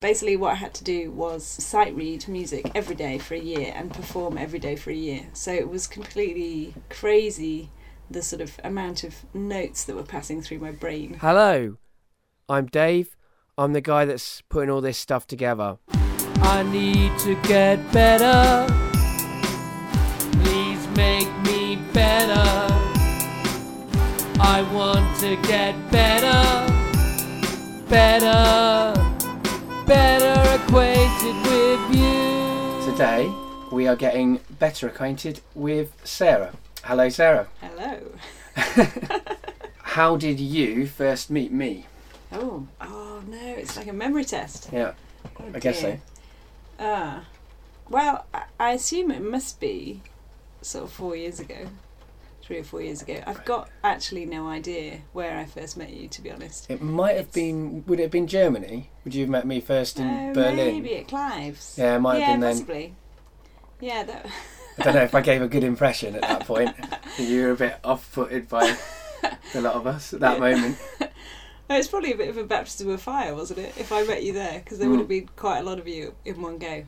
Basically, what I had to do was sight read music every day for a year and perform every day for a year. So it was completely crazy the sort of amount of notes that were passing through my brain. Hello, I'm Dave. I'm the guy that's putting all this stuff together. I need to get better. Please make me better. I want to get better, better, better acquainted with you. Today, we are getting better acquainted with Sarah. Hello, Sarah. Hello. How did you first meet me? Oh, oh no, it's like a memory test. Yeah, Oh, I guess so. dear. Ah, well, I- I assume it must be sort of four years ago, three or four years ago. I've got actually no idea where I first met you, to be honest. It might have It's- been. Would it have been Germany? Would you have met me first in Oh, Berlin? maybe at Clive's. Yeah, it might have yeah, been then. possibly. Yeah, that. I don't know if I gave a good impression at that point. you were a bit off-putted by a lot of us at that Yeah. moment. No, it's probably a bit of a baptism of fire, wasn't it? If I met you there, because there would Mm. have been quite a lot of you in one go.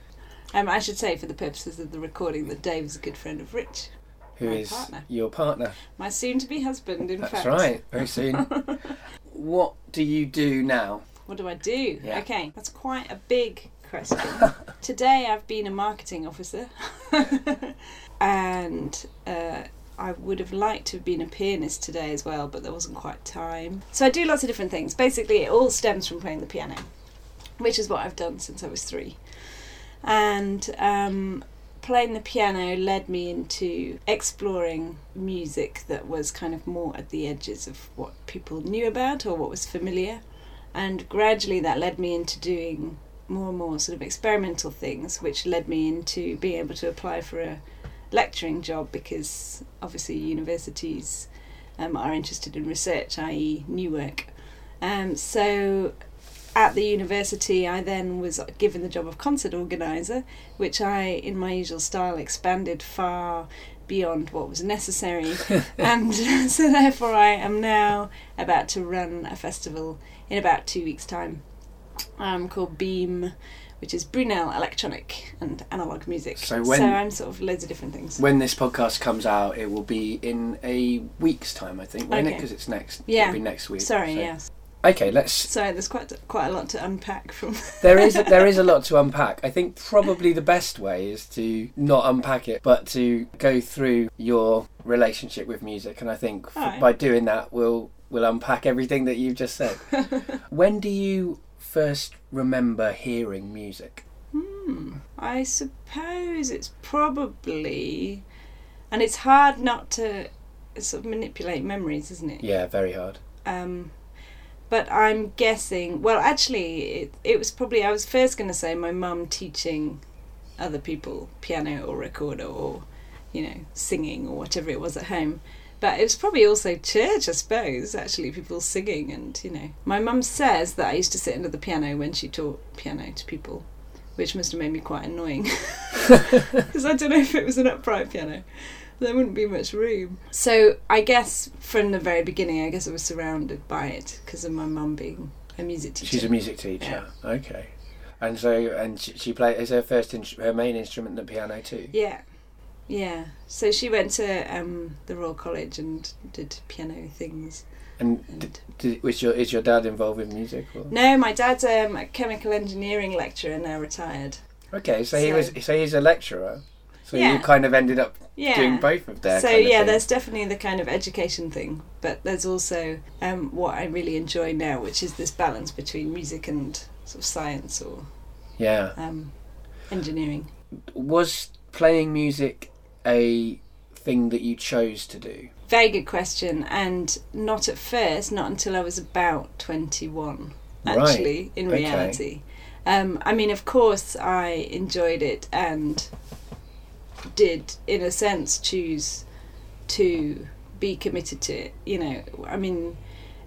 Um, I should say, for the purposes of the recording, that Dave's a good friend of Rich, Who My is partner. your partner? my soon-to-be husband. In That's fact, right. Very soon. what do you do now? What do I do? Yeah. Okay, that's quite a big question. Today I've been a marketing officer, and uh, I would have liked to have been a pianist today as well, but there wasn't quite time. So I do lots of different things. Basically, it all stems from playing the piano, which is what I've done since I was three. And um, playing the piano led me into exploring music that was kind of more at the edges of what people knew about or what was familiar. And gradually that led me into doing more and more sort of experimental things which led me into being able to apply for a lecturing job because obviously universities um, are interested in research i.e new work. Um, so at the university i then was given the job of concert organizer which i in my usual style expanded far beyond what was necessary and so therefore i am now about to run a festival in about two weeks' time um, called Beam, which is Brunel Electronic and Analog Music. So when- I'm sort of loads of different things. When this podcast comes out, it will be in a week's time, I think, won't it? Because it's next. Yeah. It'll be next week. Sorry, so- yes. Okay, let's. Sorry, there's quite quite a lot to unpack from. There is there is a lot to unpack. I think probably the best way is to not unpack it, but to go through your relationship with music. And I think f- Alright. by doing that, we'll we'll unpack everything that you've just said. when do you first remember hearing music? Hmm. I suppose it's probably, and it's hard not to sort of manipulate memories, isn't it? Yeah, very hard. Um, but I'm guessing. Well, actually, it, it was probably. I was first going to say my mum teaching other people piano or recorder or, you know, singing or whatever it was at home. But it was probably also church, I suppose. Actually, people singing and you know, my mum says that I used to sit under the piano when she taught piano to people, which must have made me quite annoying because I don't know if it was an upright piano. There wouldn't be much room. So I guess from the very beginning, I guess I was surrounded by it because of my mum being a music teacher. She's a music teacher. Okay. And so, and she, she played is her first, in, her main instrument the piano too. Yeah, yeah. So she went to um, the Royal College and did piano things. And d- And d- was your is your dad involved with music? Or? no, my dad's um, a chemical engineering lecturer, now retired. Okay, so, he was so he's a lecturer. So you kind of ended up Yeah. doing both of their. so kind of yeah, thing. there's definitely the kind of education thing, but there's also um, what I really enjoy now, which is this balance between music and sort of science or yeah. um, engineering. Was playing music a thing that you chose to do? Very good question, and not at first, not until I was about 21, Right, actually, in okay. reality. Um, I mean, of course, I enjoyed it and did, in a sense, choose to be committed to it. You know, I mean,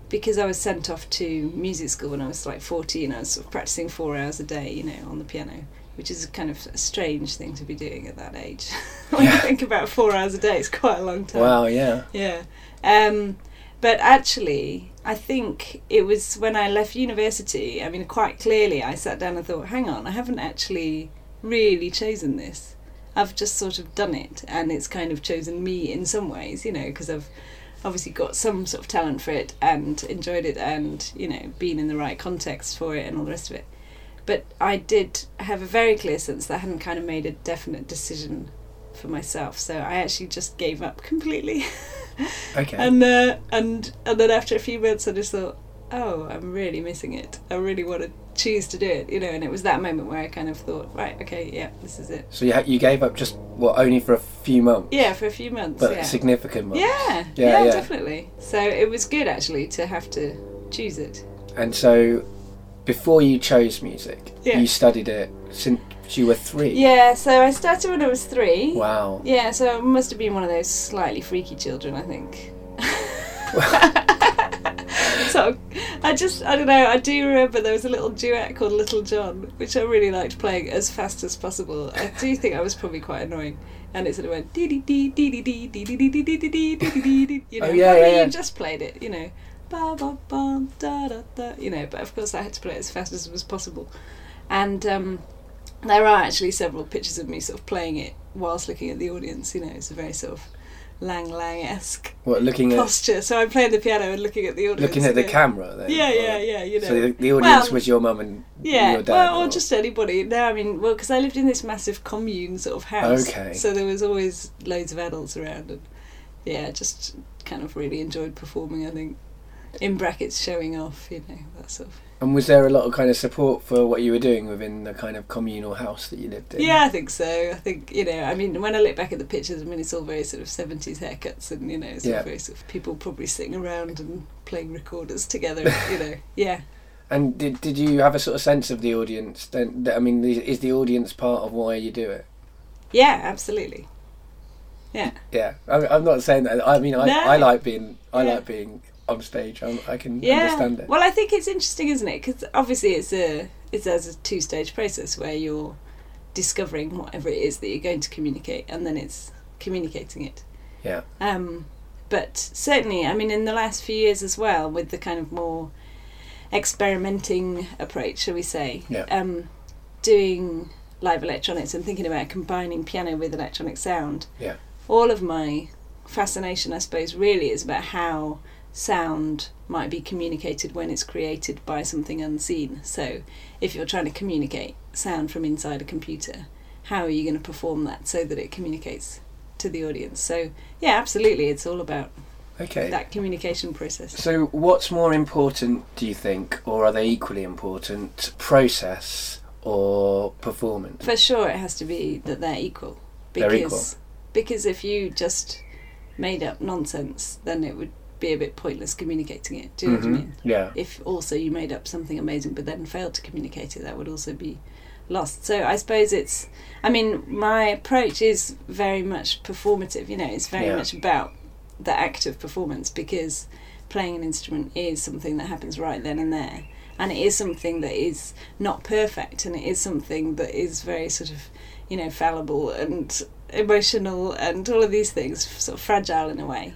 because I was sent off to music school when I was like 14, I was sort of practicing four hours a day, you know, on the piano. Which is kind of a strange thing to be doing at that age. when you think about four hours a day, it's quite a long time. Wow, yeah. Yeah. Um, but actually, I think it was when I left university. I mean, quite clearly, I sat down and thought, "Hang on, I haven't actually really chosen this. I've just sort of done it, and it's kind of chosen me in some ways, you know, because I've obviously got some sort of talent for it and enjoyed it, and you know, been in the right context for it, and all the rest of it. But I did have a very clear sense that I hadn't kind of made a definite decision for myself, so I actually just gave up completely. Okay. and uh, and and then after a few months, I just thought, oh, I'm really missing it. I really want to choose to do it, you know. And it was that moment where I kind of thought, right, okay, yeah, this is it. so you, you gave up just what only for a few months, Yeah, for a few months. but yeah. significant months. yeah, Yeah, yeah, definitely. So it was good actually to have to choose it. And so, before you chose music, Yeah. you studied it since you were three. Yeah, so I started when I was three. Wow. Yeah, so I must have been one of those slightly freaky children, I think. so I just, I don't know, I do remember there was a little duet called Little John, which I really liked playing as fast as possible. I do think I was probably quite annoying. And it sort of went dee dee dee dee dee dee dee dee dee dee dee dee dee dee dee you know. Oh, yeah, yeah, yeah. you just played it, you know. Ba ba ba da da da you know, but of course I had to play it as fast as was possible. And um there are actually several pictures of me sort of playing it whilst looking at the audience. You know, it's a very sort of Lang Lang esque What looking at posture. So I'm playing the piano and looking at the audience. looking at the camera then. Yeah, or- yeah, yeah. You know. So the, the audience Well, was your mum and yeah, your dad. well, or or- just anybody. No, I mean, well, because I lived in this massive commune sort of house. Okay. So there was always loads of adults around, and yeah, just kind of really enjoyed performing. I think, in brackets, showing off. You know, that sort of. And was there a lot of kind of support for what you were doing within the kind of communal house that you lived in? Yeah, I think so. I think you know. I mean, when I look back at the pictures, I mean, it's all very sort of seventies haircuts, and you know, it's Yeah. all very sort of people probably sitting around and playing recorders together. you know, yeah. And did did you have a sort of sense of the audience? Then I mean, is- the audience part of why you do it? Yeah, absolutely. Yeah. Yeah, I, I'm not saying that. I mean, I, No. I like being I Yeah. like being on stage. I'm, I can Yeah. understand it. Well, I think it's interesting, isn't it? Because obviously it's a it's as a two stage process where you're discovering whatever it is that you're going to communicate, and then it's communicating it. Yeah. Um, but certainly, I mean, in the last few years as well, with the kind of more experimenting approach, shall we say? Yeah. Um, doing live electronics and thinking about combining piano with electronic sound. Yeah. All of my fascination, I suppose, really is about how sound might be communicated when it's created by something unseen. So, if you're trying to communicate sound from inside a computer, how are you going to perform that so that it communicates to the audience? So, yeah, absolutely, it's all about Okay. that communication process. So, what's more important, do you think, or are they equally important? Process or performance? For sure, it has to be that they're equal. Because, They're equal. Because if you just made up nonsense, then it would be a bit pointless communicating it. Do you know what I Mhm. mean? Yeah. if also you made up something amazing but then failed to communicate it, that would also be lost. So I suppose it's, I mean, my approach is very much performative, you know, it's very Yeah. much about the act of performance because playing an instrument is something that happens right then and there. And it is something that is not perfect and it is something that is very sort of, you know, fallible and emotional and all of these things, sort of fragile in a way.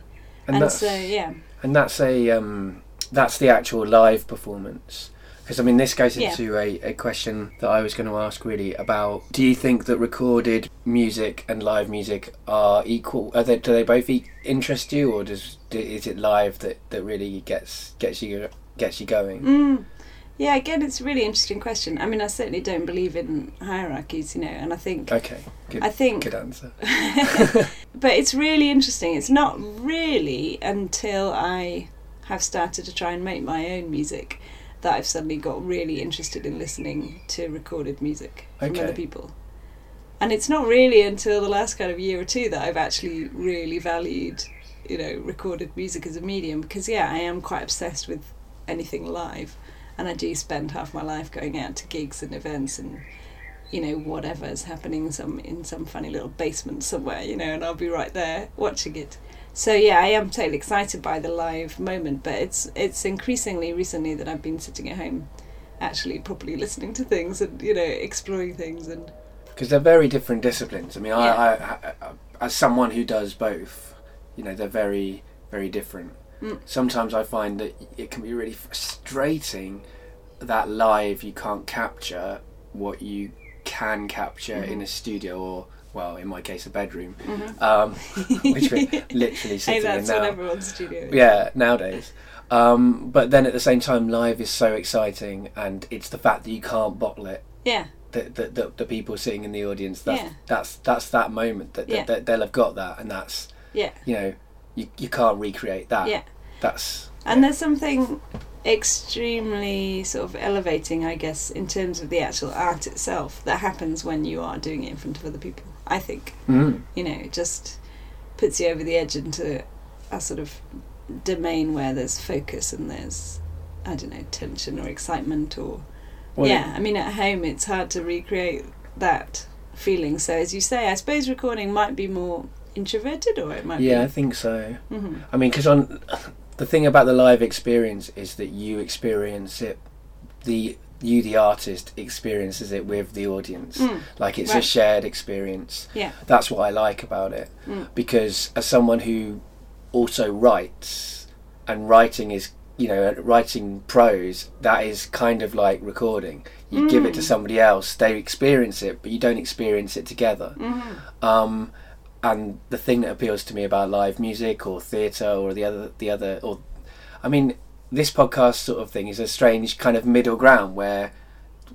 And, And, that's so, yeah. and that's a um, that's the actual live performance. Because I mean, this goes Yeah. into a, a question that I was going to ask really about. Do you think that recorded music and live music are equal? Are they, do they both e- interest you, or does do, is it live that, that really gets gets you gets you going? Mm. Yeah, again, it's a really interesting question. I mean, I certainly don't believe in hierarchies, you know, and I think, Okay, good, I think, good answer. but it's really interesting. It's not really until I have started to try and make my own music that I've suddenly got really interested in listening to recorded music from Okay. other people. And it's not really until the last kind of year or two that I've actually really valued, you know, recorded music as a medium because yeah, I am quite obsessed with anything live and I do spend half my life going out to gigs and events and you know whatever's happening in some in some funny little basement somewhere, you know, and I'll be right there watching it. So yeah, I am totally excited by the live moment, but it's it's increasingly recently that I've been sitting at home actually properly listening to things and you know exploring things and because they're very different disciplines. I mean, Yeah. I, I, I, as someone who does both, you know, they're very, very different. Mm. Sometimes I find that it can be really frustrating that live you can't capture what you can capture Mm-hmm. in a studio or well in my case a bedroom Mhm. um, which we're literally Hey, sitting in that's now what everyone's studio. yeah nowadays um, but then at the same time live is so exciting and it's the fact that you can't bottle it Yeah. the, the, the, the people sitting in the audience that's Yeah. that's that's that moment that, that, Yeah. that they'll have got that and that's Yeah. you know you, you can't recreate that Yeah. that's And there's something extremely sort of elevating, I guess, in terms of the actual art itself that happens when you are doing it in front of other people. I think, mm. you know, it just puts you over the edge into a sort of domain where there's focus and there's, I don't know, tension or excitement or. Well, yeah, I mean, at home it's hard to recreate that feeling. So, as you say, I suppose recording might be more introverted or it might yeah i think so. Hmm i mean because on the thing about the live experience is that you experience it the you the artist experiences it with the audience. Mm. like it's a shared experience. Yeah. that's what i like about it. Mm. because as someone who also writes and writing is you know writing prose that is kind of like recording. You give it to Mm. somebody else they experience it but you don't experience it together. Hmm um, and the thing that appeals to me about live music or theatre or the other the other or I mean this podcast sort of thing is a strange kind of middle ground where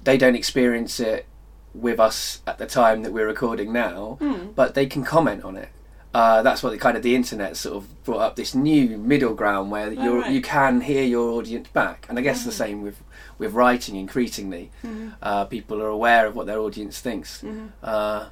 they don't experience it with us at the time that we're recording now Mm. but they can comment on it uh, that's what the kind of the internet sort of brought up this new middle ground where you're, right. you can hear your audience back and I guess the same with with writing increasingly Mhm. uh, people are aware of what their audience thinks Mhm. uh,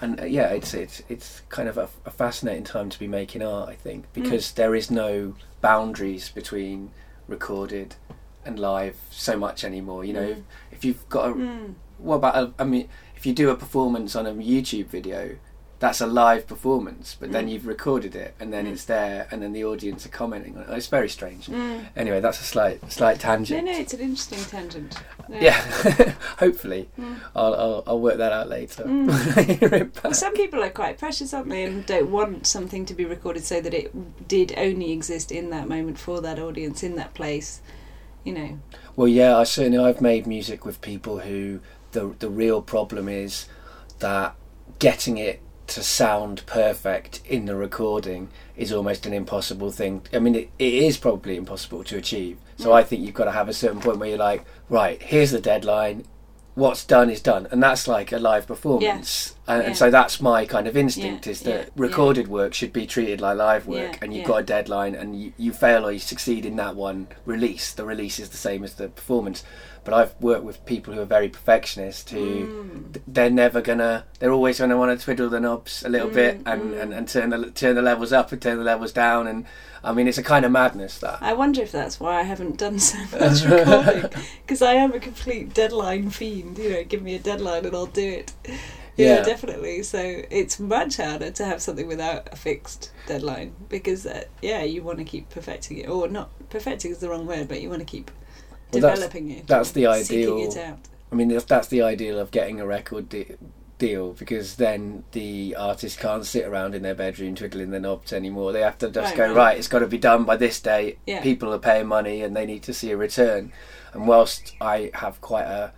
and uh, yeah, it's it's it's kind of a, a fascinating time to be making art. I think because there is no boundaries between recorded and live so much anymore. You know, Mm. if you've got a Mm. what about a, I mean, if you do a performance on a YouTube video, that's a live performance, but then Mm. you've recorded it and then Mm. it's there, and then the audience are commenting on it. It's very strange. Mm. Anyway, that's a slight slight tangent. no, it's an interesting tangent. Yeah, hopefully. I'll, I'll I'll work that out later. When I hear it back. Some people are quite precious, aren't they, and don't want something to be recorded so that it did only exist in that moment for that audience in that place. You know. Well, yeah, I certainly I've made music with people who the the real problem is that getting it to sound perfect in the recording is almost an impossible thing. I mean, it, it is probably impossible to achieve. So Mm. I think you've got to have a certain point where you're like, right, here's the deadline. What's done is done, and that's like a live performance. And, Yeah. and so that's my kind of instinct: Yeah, is that yeah, yeah. recorded work should be treated like live work, Yeah, and you've yeah. got a deadline, and you, you fail or you succeed in that one release. The release is the same as the performance. But I've worked with people who are very perfectionist who Mm. th- they're never gonna they're always gonna want to twiddle the knobs a little Mm, bit and, mm. and, and turn the turn the levels up and turn the levels down and I mean it's a kind of madness that I wonder if that's why I haven't done so much recording because I am a complete deadline fiend. You know, give me a deadline and I'll do it. Yeah, Yeah. definitely. So it's much harder to have something without a fixed deadline because, uh, yeah, you want to keep perfecting it, or not perfecting is the wrong word, but you want to keep Well, that's- developing it. that's the seeking ideal- it out. I mean that's, that's the ideal of getting a record de- deal because then the artist can't sit around in their bedroom twiddling their knobs anymore they have to just Right, go right. right it's got to be done by this date Yeah. people are paying money and they need to see a return and whilst I have quite a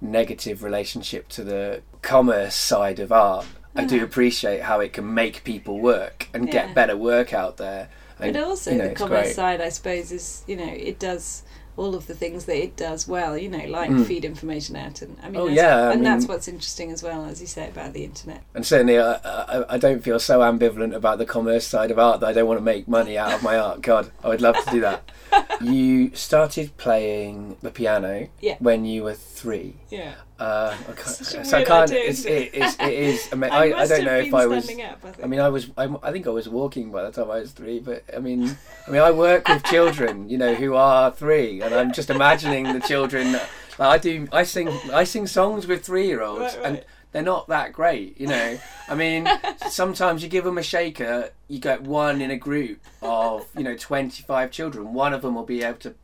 negative relationship to the commerce side of art I do uh-huh. appreciate how it can make people work and Yeah. get better work out there and, But also you know, the commerce great. side, I suppose, is you know it does all of the things that it does well. You know, like Mm. feed information out, and I mean, Oh, yeah, I and that's what's interesting as well, as you say about the internet. And certainly, I, I, I don't feel so ambivalent about the commerce side of art that I don't want to make money out of my art. God, I would love to do that. you started playing the piano Yeah. when you were three. Yeah, Uh, I can't, so I can't. It's, it? it is. It is. ama- I, I, I don't know if I was. up. I, think. I mean, I was. I'm, I think I was walking by the time I was three. But I mean, I mean, I work with children, you know, who are three, and I'm just imagining the children. Like I do. I sing. I sing songs with three-year-olds, Right, right. and they're not that great, you know. I mean, sometimes you give them a shaker, you get one in a group of, you know, 25 children. One of them will be able to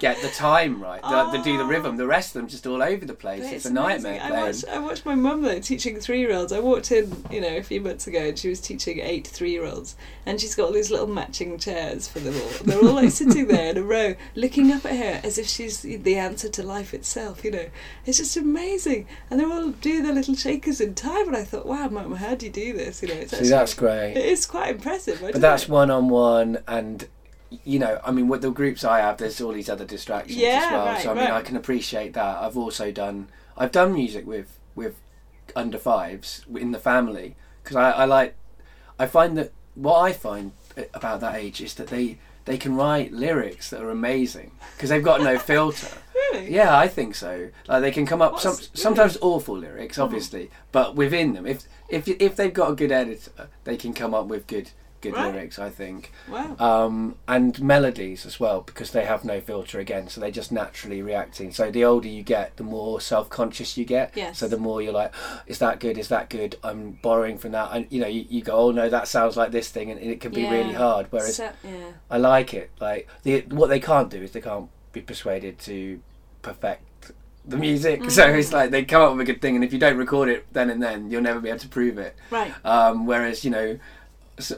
get the time right, the, the, do the ah. rhythm. The rest of them just all over the place. But It's, a nightmare. I watched, I watched my mum though teaching three year olds. I walked in, you know, a few months ago and she was teaching eight three year olds. And she's got all these little matching chairs for them all. They're all like sitting there in a row, looking up at her as if she's the answer to life itself, you know. It's just amazing. And they're all doing their little shakers in time. And I thought, wow, mum, how do you do this? You know, it's See, actually, that's great. it is quite impressive. But that's one on one, and you know, I mean, with the groups I have, there's all these other distractions Yeah, as well. right, so I mean, right. I can appreciate that. I've also done, I've done music with with under fives in the family because I, I like, I find that what I find about that age is that they they can write lyrics that are amazing because they've got no filter. Really? Yeah, I think so. Like they can come up some What's- sometimes awful lyrics, Mm. obviously, but within them, if if if they've got a good editor, they can come up with good good Right. lyrics. I think, Wow. um, and melodies as well because they have no filter again, so they're just naturally reacting. So the older you get, the more self conscious you get. Yes. So the more you're like, is that good? Is that good? I'm borrowing from that, and you know, you, you go, oh no, that sounds like this thing, and it can be really hard. Whereas So- yeah. I like it. Like the what they can't do is they can't be persuaded to perfect the music. So Mm. it's like they come up with a good thing, and if you don't record it then and then, you'll never be able to prove it. Right. Um, whereas you know,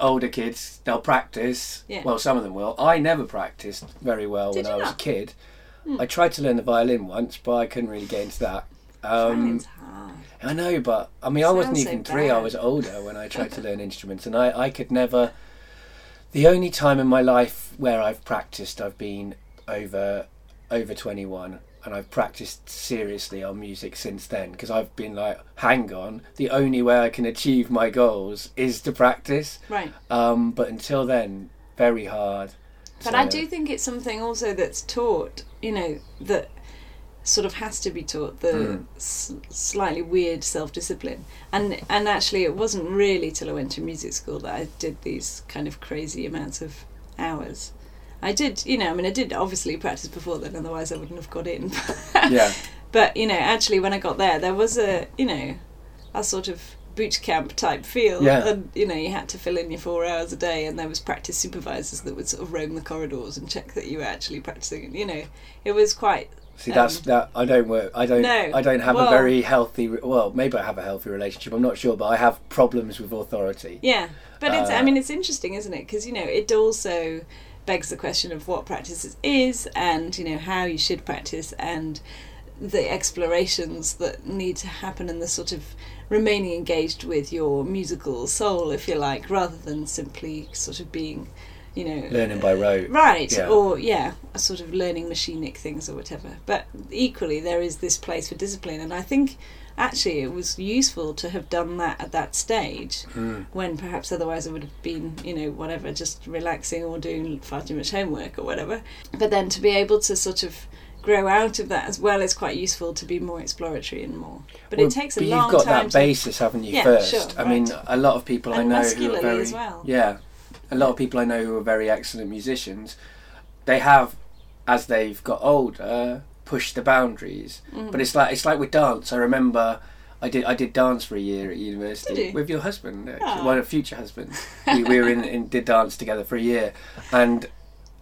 older kids they'll practice. Yeah. Well, some of them will. I never practiced very well Did when I was not? a kid. Hmm. I tried to learn the violin once, but I couldn't really get into that. Um. I know, but I mean, I wasn't Sounds so even three. I was older when I tried to learn instruments, and I, I could never. The only time in my life where I've practiced, I've been over over twenty one, and I've practiced seriously on music since then because I've been like, hang on, the only way I can achieve my goals is to practice. Right. Um, but until then, very hard. But So- I do think it's something also that's taught, you know, that sort of has to be taught the Mm. s- slightly weird self-discipline. And and actually it wasn't really till I went to music school that I did these kind of crazy amounts of hours. I did, you know, I mean I did obviously practice before then otherwise I wouldn't have got in. Yeah. But, you know, actually when I got there there was a, you know, a sort of boot camp type feel Yeah. and you know you had to fill in your four hours a day and there was practice supervisors that would sort of roam the corridors and check that you were actually practicing you know it was quite See, that's Um, that. I don't work. I don't. No. I don't have Well- a very healthy. Well, maybe I have a healthy relationship. I'm not sure, but I have problems with authority. yeah but it's i Uh, mean it's interesting isn't it because you know it also begs the question of what practice is and you know how you should practice and the explorations that need to happen and the sort of remaining engaged with your musical soul if you like rather than simply sort of being you know Learning by rote. right Yeah. or yeah a sort of learning machinic things or whatever but equally there is this place for discipline and i think actually it was useful to have done that at that stage Mm. when perhaps otherwise I would have been, you know, whatever, just relaxing or doing far too much homework or whatever. But then to be able to sort of grow out of that as well is quite useful to be more exploratory and more. But Well, it takes a but long time. you've got time that to basis, haven't you? Yeah, first, sure, I mean, a lot of people I know who are very as well. yeah, a lot of people I know who are very excellent musicians. They have, as they've got older, pushed the boundaries. Mm. But it's like it's like with dance. I remember. I did I did dance for a year at university you? with your husband, actually, Ah. well, a future husband. we, we were in, in did dance together for a year, and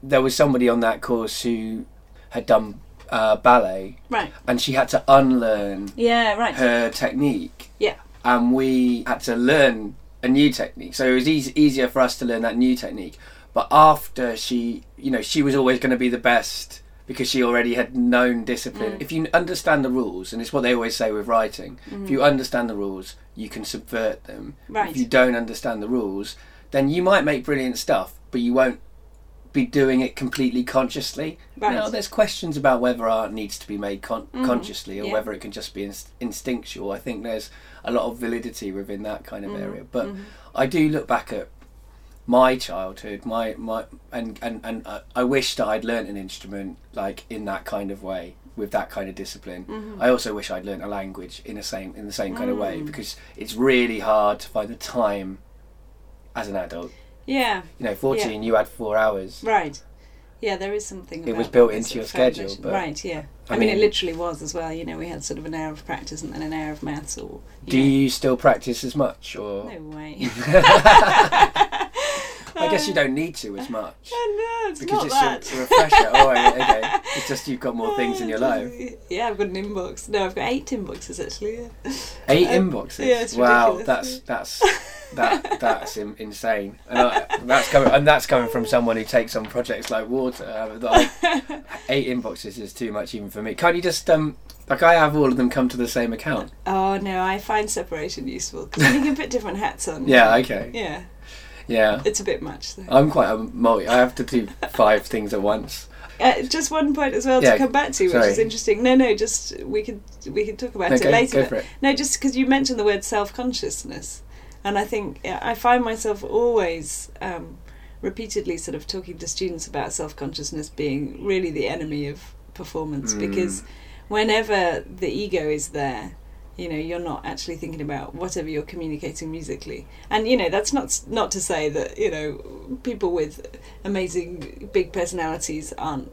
there was somebody on that course who had done uh, ballet, right. and she had to unlearn Yeah, right. her technique. Yeah. And we had to learn a new technique. So it was easy, easier for us to learn that new technique. But after she, you know, she was always going to be the best because she already had known discipline. Mm. If you understand the rules, and it's what they always say with writing, if you understand the rules, you can subvert them. Mm. Right. If you don't understand the rules, then you might make brilliant stuff, but you won't be doing it completely consciously. Right. Now, there's questions about whether art needs to be made con- Mhm. consciously or Yeah. whether it can just be inst- instinctual. I think there's a lot of validity within that kind of Mhm. area. But Mhm. I do look back at my childhood, my my, and and and uh, I wish that I'd learnt an instrument like in that kind of way with that kind of discipline. Mhm. I also wish I'd learnt a language in the same in the same kind of way Mm. because it's really hard to find the time as an adult. Yeah, You know, fourteen, you had four hours. right. Yeah, there is something. It was built into your schedule, but- right, yeah. I I, mean, it literally was as well. You know, we had sort of an hour of practice and then an hour of maths, or Do know. you still practice as much, or No way. I guess you don't need to as much. Oh, no, it's Because not it's that. a, a refresher. oh, okay. It's just you've got more things in your life. Yeah, I've got an inbox. No, I've got eight inboxes actually. Yeah. Eight Um, inboxes. yeah, it's wow, ridiculous, that's that's that that's in, insane. And I, that's coming and that's coming from someone who takes on projects like water. Uh, I- eight inboxes is too much even for me. Can't you just um like I have all of them come to the same account? Oh no, I find separation useful because you can put different hats on. Yeah, okay. Yeah, Yeah. it's a bit much though. I'm quite a multi. I have to do five things at once. Uh, just one point as well Yeah, to come back to, which sorry. is interesting. No, no, just we could we could talk about No, it go, later. go for it. No, just because you mentioned the word self consciousness, and I think I find myself always um, repeatedly sort of talking to students about self consciousness being really the enemy of performance Mm. because whenever the ego is there. You know, you're not actually thinking about whatever you're communicating musically, and you know that's not not to say that you know people with amazing big personalities aren't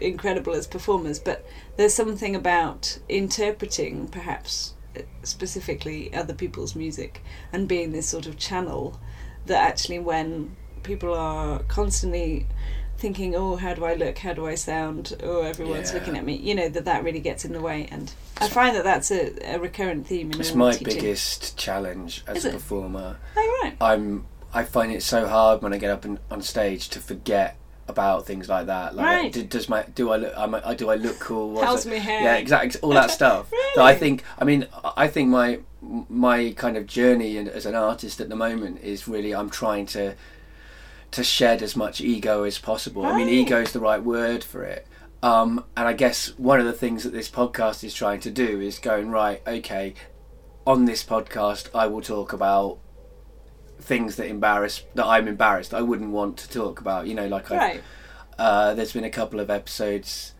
incredible as performers, but there's something about interpreting perhaps specifically other people's music and being this sort of channel that actually when people are constantly thinking oh how do i look how do i sound oh everyone's Yeah. looking at me you know that that really gets in the way and i find that that's a, a recurrent theme in It's my teaching. biggest challenge as a performer. oh right I'm I find it so hard when I get up and, on stage to forget about things like that. Like, Right. do, does my do I look? Am I, do I look cool? What's how's my hair Yeah, exactly. All that stuff. That I think. I mean, I think my my kind of journey in- as an artist at the moment is really I'm trying to to shed as much ego as possible. I mean, ego is the right word for it. Um, and I guess one of the things that this podcast is trying to do is going right. Okay, on this podcast, I will talk about things that embarrass that I'm embarrassed. I wouldn't want to talk about. You know, like I've uh, there's been a couple of episodes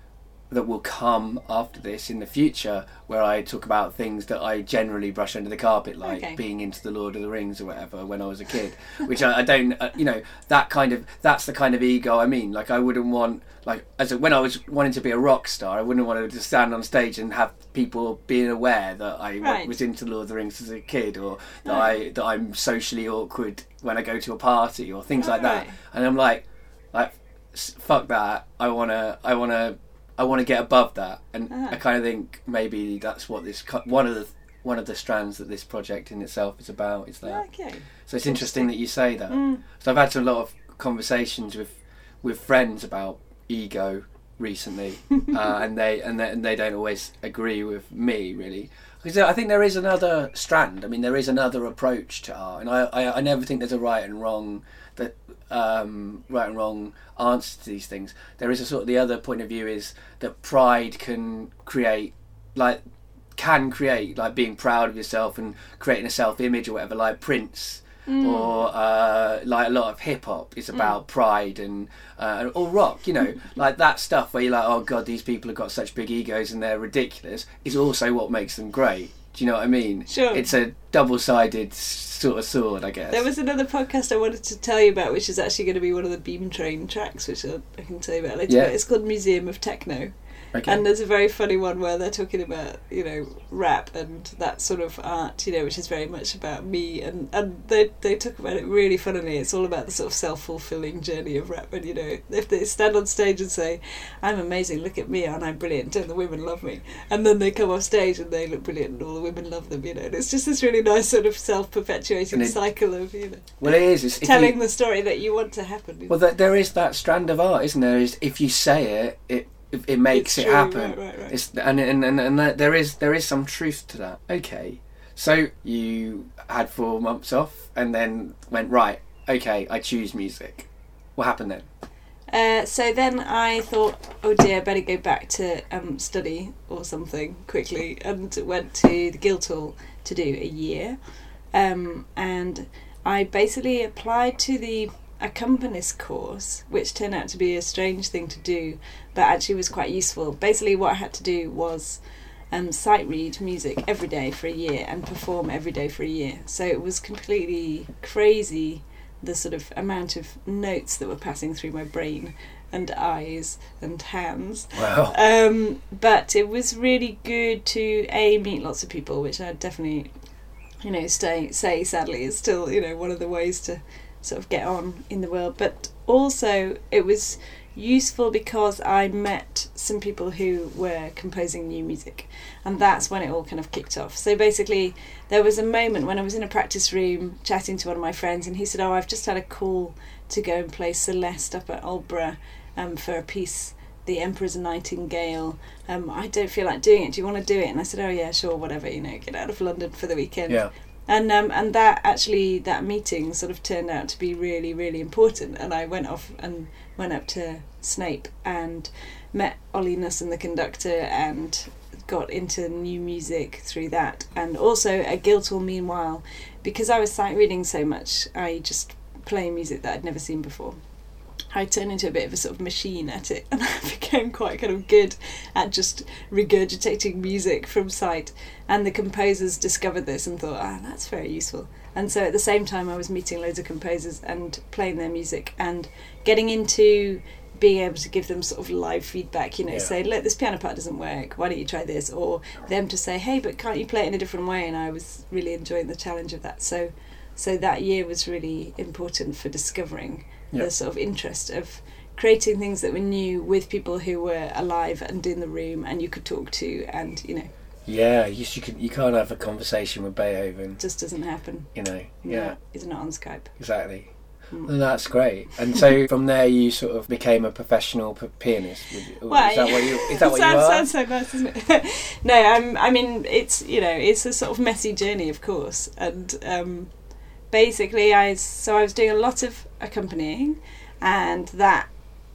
that will come after this in the future where I talk about things that I generally brush under the carpet, like Okay. being into the Lord of the Rings or whatever when I was a kid. Which I, I don't, uh, you know, that kind of that's the kind of ego I mean. Like I wouldn't want, like as a, when I was wanting to be a rock star, I wouldn't want to just stand on stage and have people being aware that I Right. was into Lord of the Rings as a kid, or that Right. I that I'm socially awkward when I go to a party or things like that. And I'm like, like fuck that. I wanna, I wanna, I wanna get above that. And Ah. I kind of think maybe that's what this one of the one of the strands that this project in itself is about. Is that? okay So it's interesting that you say that. Mm. So I've had a lot of conversations with with friends about ego recently, uh, and they and they, and they don't always agree with me really. Because I think there is another strand. I mean, there is another approach to art, and I, I, I never think there's a right and wrong that um, right and wrong answer to these things. There is a sort of the other point of view is that pride can create like can create like being proud of yourself and creating a self image or whatever, like Prince. Or uh, like a lot of hip hop is about pride and uh, or rock, you know, like that stuff where you're like, oh god, these people have got such big egos and they're ridiculous. Is also what makes them great. Do you know what I mean? Sure. It's a double-sided sort of sword, I guess. There was another podcast I wanted to tell you about, which is actually going to be one of the Beam Train tracks, which I, I can tell you about later. Yeah. But it's called Museum of Techno. Okay. And there's a very funny one where they're talking about, you know, rap and that sort of art, you know, which is very much about me. And, and they, they talk about it really funnily. It's all about the sort of self fulfilling journey of rap. And, you know, if they stand on stage and say, I'm amazing, look at me, and I'm brilliant, don't the women love me? And then they come off stage and they look brilliant and all the women love them, you know. And it's just this really nice sort of self perpetuating it- cycle of, you know, well, it is. It's, telling you, the story that you want to happen. well, there, there is that strand of art, isn't there? Is if you say it, it it, makes It's it true, happen. right, right, right. It's and and and, and there is there is some truth to that. Okay, so you had four months off and then went right. Okay, I choose music. What happened then? Uh, so then I thought, oh dear, I better go back to um, study or something quickly, and went to the Guildhall to do a year. Um, and I basically applied to the accompanist course, which turned out to be a strange thing to do, but actually was quite useful. Basically, what I had to do was um, sight read music every day for a year and perform every day for a year. So it was completely crazy the sort of amount of notes that were passing through my brain and eyes and hands. Wow. Um, but it was really good to a meet lots of people, which I definitely, you know, stay say sadly is still you know one of the ways to sort of get on in the world. But also, it was useful because I met some people who were composing new music, and that's when it all kind of kicked off. So basically, there was a moment when I was in a practice room chatting to one of my friends, and he said, "Oh, I've just had a call to go and play Celeste up at Aldeburgh um, for a piece." The Emperor's Nightingale. Um, I don't feel like doing it. Do you want to do it? And I said, Oh yeah, sure, whatever. You know, get out of London for the weekend Yeah. And um, and that actually that meeting sort of turned out to be really really important. And I went off and went up to Snape and met Ollie Knussen the conductor and got into new music through that. And also at Guildhall meanwhile. Because I was sight reading so much I just play music that I'd never seen before I turned into a bit of a sort of machine at it and I became quite kind of good at just regurgitating music from sight. And the composers discovered this and thought ah that's very useful. And so at the same time I was meeting loads of composers and playing their music and getting into being able to give them sort of live feedback you know Yeah. say look this piano part doesn't work. Why don't you try this? Or them to say hey but can't you play it in a different way? And I was really enjoying the challenge of that. So so that year was really important for discovering Yeah. the sort of interest of creating things that were new with people who were alive and in the room and you could talk to and you know Yeah, you, you, can, you can't have a conversation with Beethoven, just doesn't happen you know. yeah, it's not on Skype exactly. Mm. And that's great. And so from there, you sort of became a professional p- pianist. Well, is that what you? Is that what sounds, you are? sounds so nice, isn't it? no, I'm, I mean, it's you know, it's a sort of messy journey, of course, and um, basically, I so I was doing a lot of accompanying, and that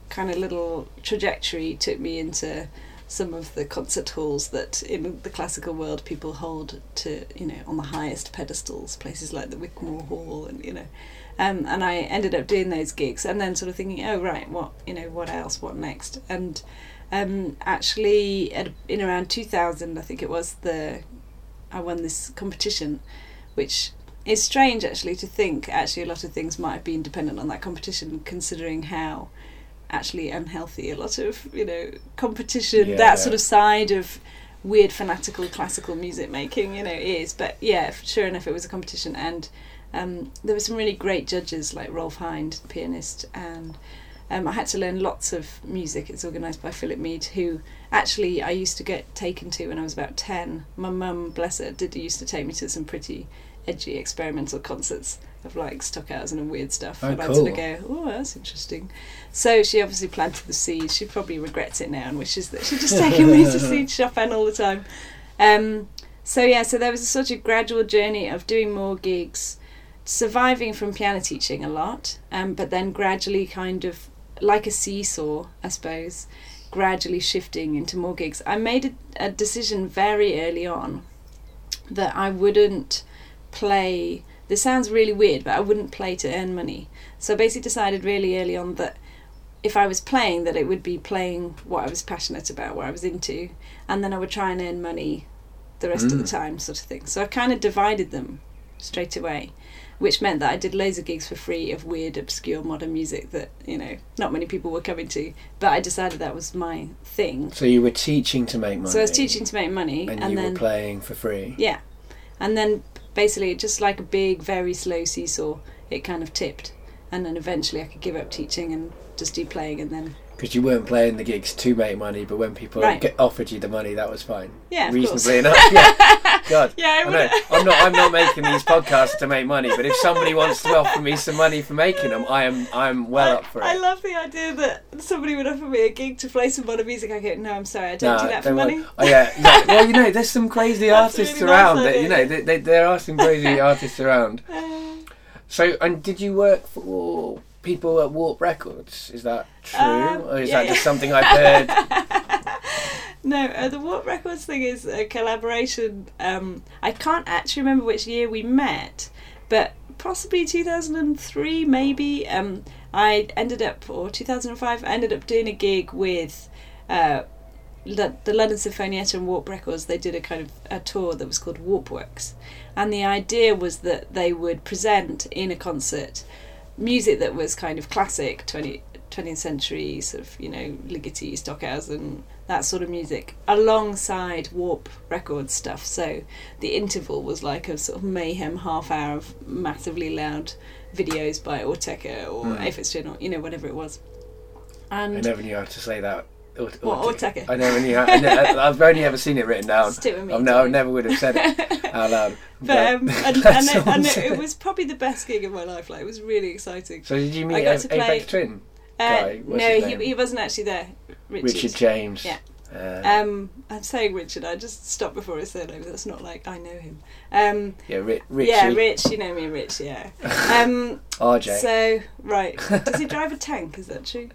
kind of little trajectory took me into some of the concert halls that in the classical world people hold to you know on the highest pedestals places like the Wigmore Hall and you know. Um, and I ended up doing those gigs and then sort of thinking oh right what you know what else? What next? And um, actually at, in around 2000 I think it was the I won this competition which is strange actually to think actually a lot of things might have been dependent on that competition considering how actually unhealthy a lot of you know competition Yeah. that sort of side of weird fanatical classical music making you know is. But yeah sure enough it was a competition. And um, there were some really great judges like Rolf Hind pianist. And um, I had to learn lots of music. It's organised by Philip Mead who actually I used to get taken to when I was about 10 my mum bless her did used to take me to some pretty edgy experimental concerts of like Stockhausen and weird stuff Oh, and I'd sort of go oh that's interesting so she obviously planted the seed. She probably regrets it now and wishes that she'd just taken me to see Chopin all the time. Um, so yeah, so there was such a gradual journey of doing more gigs, surviving from piano teaching a lot, um, but then gradually kind of like a seesaw, I suppose, gradually shifting into more gigs. I made a, a decision very early on that I wouldn't play. This sounds really weird, but I wouldn't play to earn money. So I basically decided really early on that if I was playing, that it would be playing what I was passionate about, what I was into, and then I would try and earn money the rest of the Mm. time, sort of thing. So I kind of divided them straight away, which meant that I did loads of gigs for free of weird, obscure modern music that you know not many people were coming to. But I decided that was my thing. So you were teaching to make money. So I was teaching to make money, and, and, you then were playing for free. yeah, and then basically just like a big, very slow seesaw, it kind of tipped, and then eventually I could give up teaching and just do playing, and then Because you weren't playing the gigs to make money, but when people Right. offered you the money, that was fine. yeah, Reasonably enough. Yeah. God. Yeah, I. I'm not. I'm not making these podcasts to make money. But if somebody wants to offer me some money for making them, I am. I'm well I, up for it. I love the idea that somebody would offer me a gig to play some modern music. I go, no, I'm sorry, I don't Nah, do that for money. Oh yeah, yeah. Well, you know, there's some crazy artists really nice around. that, you know, they, they, there are some crazy artists around. Uh, So, and did you work for people at Warp Records? Is that true, Um, or is yeah, that just yeah. something I've heard? no, uh, the Warp Records thing is a collaboration. Um, I can't actually remember which year we met, but possibly 2003, maybe. Um, I ended up, or 2005, I ended up doing a gig with uh, the London Sinfonietta and Warp Records. They did a kind of a tour that was called Warp Works, and the idea was that they would present in a concert music that was kind of classic 20 20th century sort of you know Ligeti, Stockhausen, that sort of music, alongside Warp Records stuff. So the interval was like a sort of mayhem half hour of massively loud videos by Ortega or Mm. Twin or you know whatever it was. And I never knew how to say that. Or, What, Ortega? I never knew. I I've only ever seen it written down. Stick with me, I've no, I never would have said it out loud. But um, and, and, it, and it, it was probably the best gig of my life. Like it was really exciting. So did you I meet got a- to play- Aphex Twin? Uh, no, he, he wasn't actually there. Richard. Richard James. Yeah. Uh, Um, I'm saying Richard. I just stopped before his surname. That's not like I know him. Um, yeah, Ri- Richie. yeah, Rich. You know me, Rich. Yeah. Um, RJ. so right, does he drive a tank? Is that true?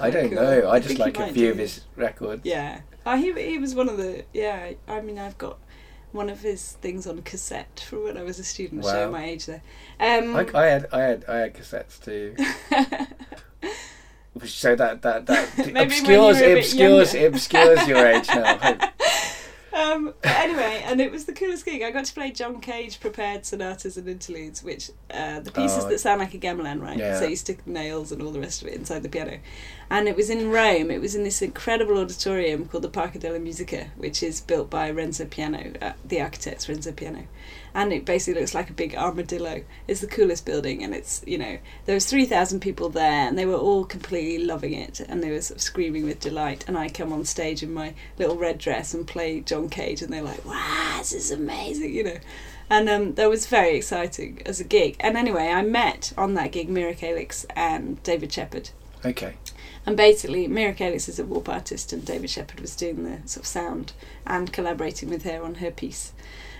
I don't cool. know. I just like a few do. of his records. Yeah. Oh, he he was one of the yeah. I mean, I've got one of his things on cassette from when I was a student. Wow. Showing my age there. Um, I, I had, I had, I had cassettes too. so that that that obscures, you were a it bit obscures, obscures your age now. Um, anyway, and it was the coolest gig. I got to play John Cage prepared sonatas and interludes, which uh, the pieces Oh. that sound like a gamelan, right? Yeah. So you stick nails and all the rest of it inside the piano. And it was in Rome. It was in this incredible auditorium called the Parco della Musica, which is built by Renzo Piano, uh, the architect's Renzo Piano. And it basically looks like a big armadillo. It's the coolest building, and it's you know there was three thousand people there, and they were all completely loving it, and they were sort of screaming with delight. And I come on stage in my little red dress and play John Cage, and they're like, "Wow, this is amazing," you know. And um, that was very exciting as a gig. And anyway, I met on that gig Mira Calix and David Sheppard. Okay. And basically, Mira Calix is a warp artist, and David Sheppard was doing the sort of sound and collaborating with her on her piece.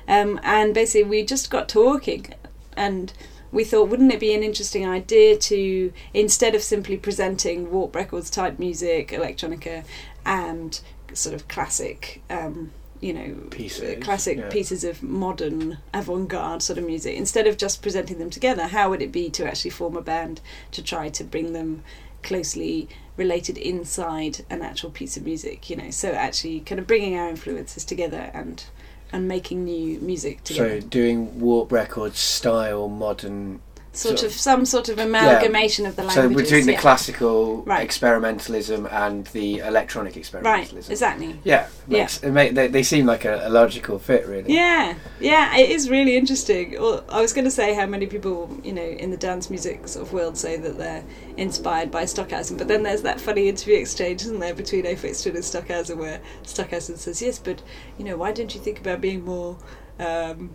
Um, and basically, we just got talking, and we thought, wouldn't it be an interesting idea to, instead of simply presenting Warp Records type music, electronica, and sort of classic, um, you know, Pieces, classic yeah. pieces of modern avant-garde sort of music, instead of just presenting them together, how would it be to actually form a band to try to bring them closely related inside an actual piece of music? You know, so actually kind of bringing our influences together and and making new music together. So doing Warp Records style modern. Sort so- of some sort of amalgamation of the languages. So between the yeah. classical Right. experimentalism and the electronic right, experimentalism. exactly. Yeah. Makes, It make, they, they seem like a, a logical fit, really. Yeah, yeah, it is really interesting. Well, I was going to say how many people, you know, in the dance music sort of world say that they're inspired by Stockhausen, but then there's that funny interview exchange, isn't there, between Aphex Twin and Stockhausen, where Stockhausen says, "Yes, but you know, why don't you think about being more?" Um,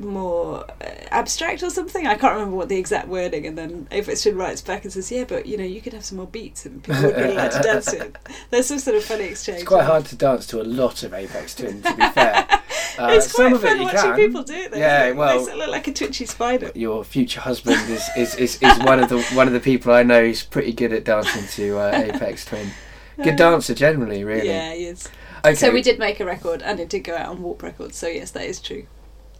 more uh, abstract or something. I can't remember what the exact wording. And then Aphex Twin writes back and says, "Yeah, but you know, you could have some more beats and people would really like to dance to it." There's some sort of funny exchange. It's quite hard to dance to a lot of Aphex Twin, to be fair. Uh, it's quite some of fun it you watching can. people do it. Though, Yeah, it? well- they sort of look like a twitchy spider. Your future husband is, is, is, is one of the one of the people I know who's pretty good at dancing to uh, Aphex Twin. Good dancer generally, really. Yeah, he is. Okay. So we did make a record, and it did go out on Warp Records. So yes, that is true.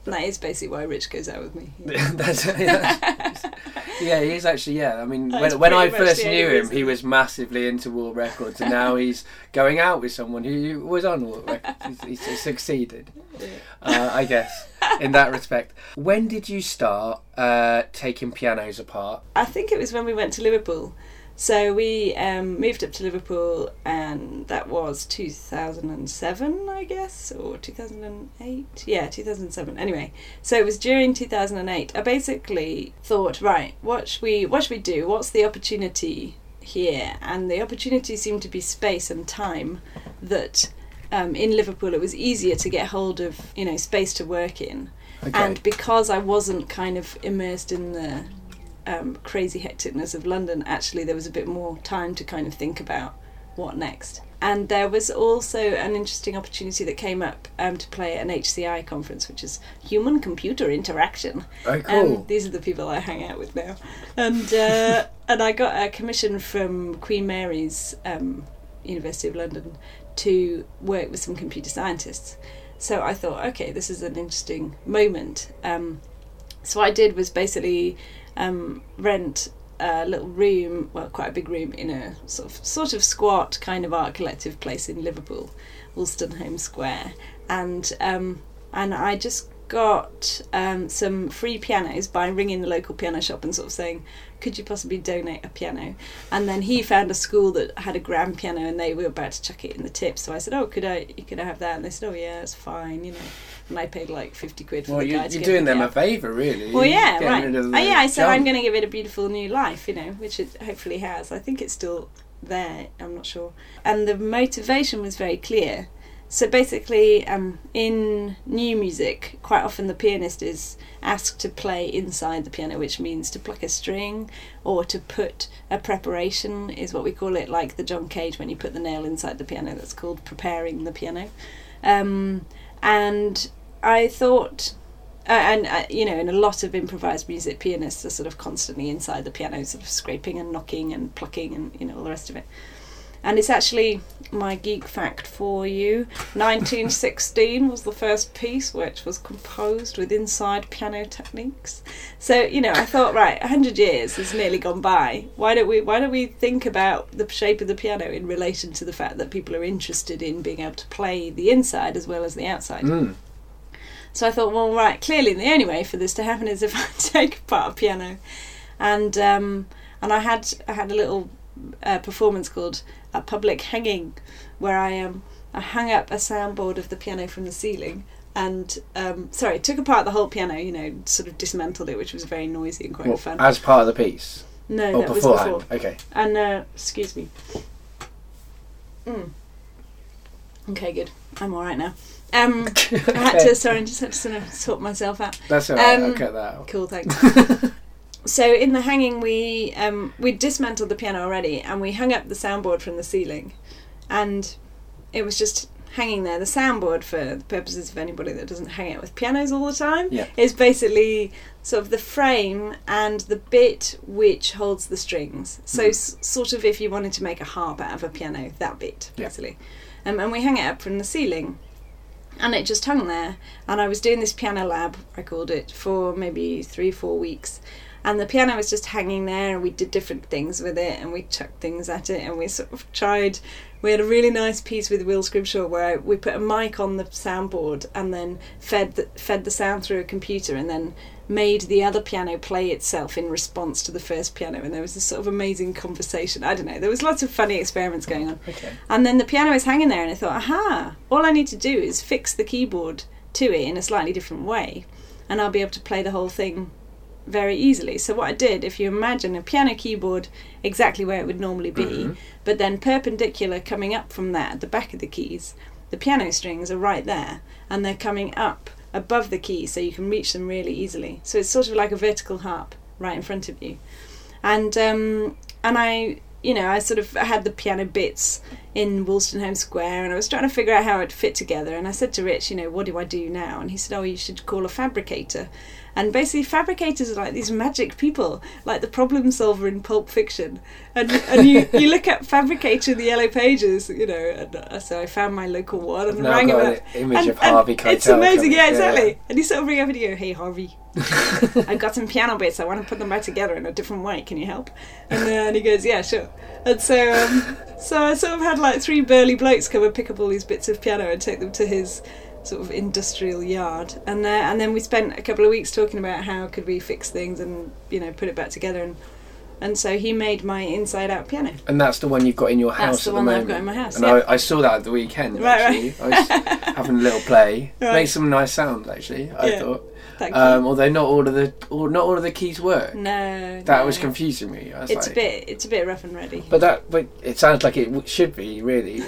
And that is basically why Rich goes out with me. That's, yeah, yeah, he is actually. Yeah, I mean, That's when, when I first knew him, he was massively into Warp Records, and now he's going out with someone who was on Warp Records. He's, he's succeeded, uh, I guess, in that respect. When did you start uh, taking pianos apart? I think it was when we went to Liverpool. So we um, moved up to Liverpool, and that was 2007, I guess, or 2008. Yeah, 2007. Anyway, so it was during 2008. I basically thought, right, what should we what should we do? What's the opportunity here? And the opportunity seemed to be space and time. That um, in Liverpool it was easier to get hold of, you know, space to work in. Okay. And because I wasn't kind of immersed in the um, crazy hecticness of London, actually there was a bit more time to kind of think about what next. And there was also an interesting opportunity that came up um, to play at an HCI conference, which is Human Computer Interaction. oh, cool. Um, these are the people I hang out with now, and uh, and I got a commission from Queen Mary's um, University of London to work with some computer scientists. So I thought, okay, this is an interesting moment. Um, so what I did was basically um, rent a little room, well, quite a big room in a sort of sort of squat kind of art collective place in Liverpool, Wolstenholme Square, and um, and I just got um, some free pianos by ringing the local piano shop and sort of saying, "Could you possibly donate a piano?" And then he found a school that had a grand piano, and they were about to chuck it in the tip. So I said, "Oh, could I? Could I have that?" And they said, "Oh, yeah, it's fine," you know. And I paid like fifty quid for Well, the guy to you're get doing them a favour, really. Well, yeah, right. Oh, yeah, I said I'm going to give it a beautiful new life, you know, which it hopefully has. I think it's still there. I'm not sure. And the motivation was very clear. So basically, um, in new music, quite often the pianist is asked to play inside the piano, which means to pluck a string or to put a preparation, is what we call it, like the John Cage when you put the nail inside the piano. That's called preparing the piano. Um, and I thought uh, and uh, you know, in a lot of improvised music, pianists are sort of constantly inside the piano, sort of scraping and knocking and plucking and you know all the rest of it. And it's actually my geek fact for you. 1916 was the first piece which was composed with inside piano techniques. So you know, I thought, right, 100 years has nearly gone by. Why don't we? Why don't we think about the shape of the piano in relation to the fact that people are interested in being able to play the inside as well as the outside? Mm. So I thought, well, right, clearly the only way for this to happen is if I take apart a piano, and um, and I had I had a little uh, performance called a public hanging, where I um I hung up a soundboard of the piano from the ceiling. And um, sorry, took apart the whole piano. You know, sort of dismantled it, which was very noisy and quite Well, fun. as part of the piece, no, or that was beforehand. before. Okay. And uh, excuse me. Mm. Okay, good. I'm all right now. Um, I had to. Sorry, I just had to sort of sort myself out. That's alright. um, I'll cut that out. Cool, thanks. so in the hanging, we um, we dismantled the piano already, and we hung up the soundboard from the ceiling, and it was just hanging there. The soundboard, for the purposes of anybody that doesn't hang out with pianos all the time, Yeah. is basically sort of the frame and the bit which holds the strings. So Mhm. s- sort of if you wanted to make a harp out of a piano, that bit Yeah. basically. Um, and we hung it up from the ceiling and it just hung there. And I was doing this piano lab, I called it, for maybe three, four weeks. And the piano was just hanging there, and we did different things with it, and we chucked things at it, and we sort of tried. We had a really nice piece with Will Schrimshaw where we put a mic on the soundboard and then fed the, fed the sound through a computer, and then made the other piano play itself in response to the first piano. And there was this sort of amazing conversation. I don't know. There was lots of funny experiments going on. Okay. And then the piano is hanging there, and I thought, aha, all I need to do is fix the keyboard to it in a slightly different way, and I'll be able to play the whole thing very easily. So, what I did, if you imagine a piano keyboard exactly where it would normally be, Mhm. but then perpendicular coming up from that at the back of the keys, the piano strings are right there, and they're coming up above the keys so you can reach them really easily. So, it's sort of like a vertical harp right in front of you. And, um, and I, you know, I sort of had the piano bits in Wolstenholme Square, and I was trying to figure out how it fit together. And I said to Rich, you know, what do I do now? And he said, oh, you should call a fabricator. And basically, fabricators are like these magic people, like the problem solver in Pulp Fiction. And and you, you look at fabricator in the yellow pages, you know. And uh, so I found my local one and rang him up. an image And- of Harvey and Keitel. It's amazing, yeah, exactly. And you sort of ring up and you go, "Hey, Harvey, I've got some piano bits. I want to put them back together in a different way. Can you help?" And then he goes, "Yeah, sure." And so, um, so I sort of had like three burly blokes come and pick up all these bits of piano and take them to his sort of industrial yard. And uh, and then we spent a couple of weeks talking about how could we fix things and you know put it back together. And and so he made my inside out piano. And that's the one you've got in your house That's the at one the that. I've got in my house, And yeah. I, I saw that at the weekend. Right, actually, I was having a little play. Right. Made some nice sounds actually. I Yeah. thought. Thank you. Um, although not all of the, not all of the keys work. no, That no. was confusing me. I was It's like, a bit. It's a bit rough and ready. But that, but it sounds like it should be really.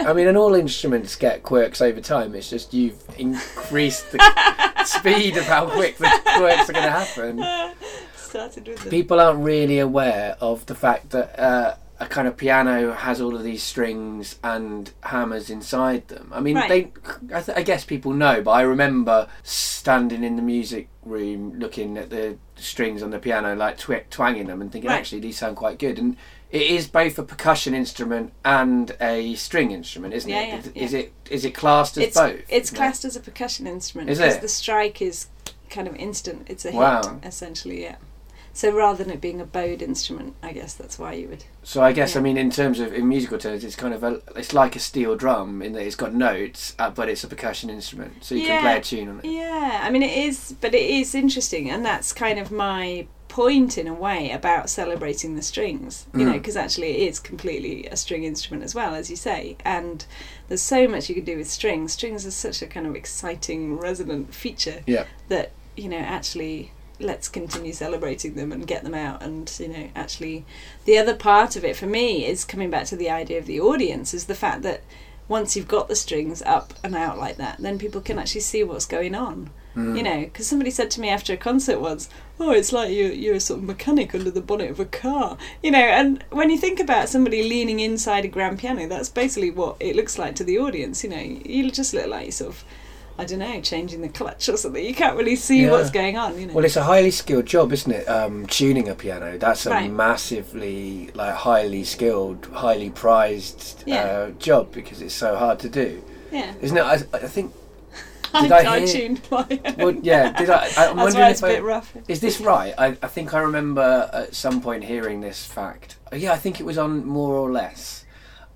I mean, and all instruments get quirks over time. It's just you've increased the speed of how quick the quirks are going to happen. Started with People aren't really aware of the fact that uh, a kind of piano has all of these strings and hammers inside them. I mean, Right. they. I, th- I guess people know, but I remember standing in the music room looking at the strings on the piano, like twi- twanging them, and thinking, Right. actually, these sound quite good. And it is both a percussion instrument and a string instrument, isn't Yeah, it? yeah, Is it is it classed as it's both? it's classed as a percussion instrument Is because it? the strike is kind of instant. It's a Wow. hit essentially. Yeah. So rather than it being a bowed instrument, I guess that's why you would. So I guess Yeah. I mean in terms of in musical terms, it's kind of a it's like a steel drum in that it's got notes, uh, but it's a percussion instrument, so you Yeah. can play a tune on it. Yeah, I mean it is, but it is interesting, and that's kind of my point in a way about celebrating the strings. You know, Mm. because actually it is completely a string instrument as well, as you say, and there's so much you can do with strings. Strings are such a kind of exciting, resonant feature Yeah. that you know actually let's continue celebrating them and get them out and you know actually the other part of it for me is coming back to the idea of the audience is the fact that once you've got the strings up and out like that then people can actually see what's going on Mm. you know because somebody said to me after a concert once oh it's like you're, you're a sort of mechanic under the bonnet of a car you know and when you think about somebody leaning inside a grand piano that's basically what it looks like to the audience you know you just look like you're sort of I don't know, changing the clutch or something. You can't really see Yeah. what's going on, you know. Well, it's a highly skilled job, isn't it? Um, tuning a piano. That's a Right. massively like highly skilled, highly prized Yeah. uh, job because it's so hard to do, yeah. isn't it? I, I think. I, Did I I hear- tuned my Well, yeah. Did I? I'm That's wondering why it's if a I, bit rough. Is this right? I, I think I remember at some point hearing this fact. Uh, Yeah, I think it was on More or Less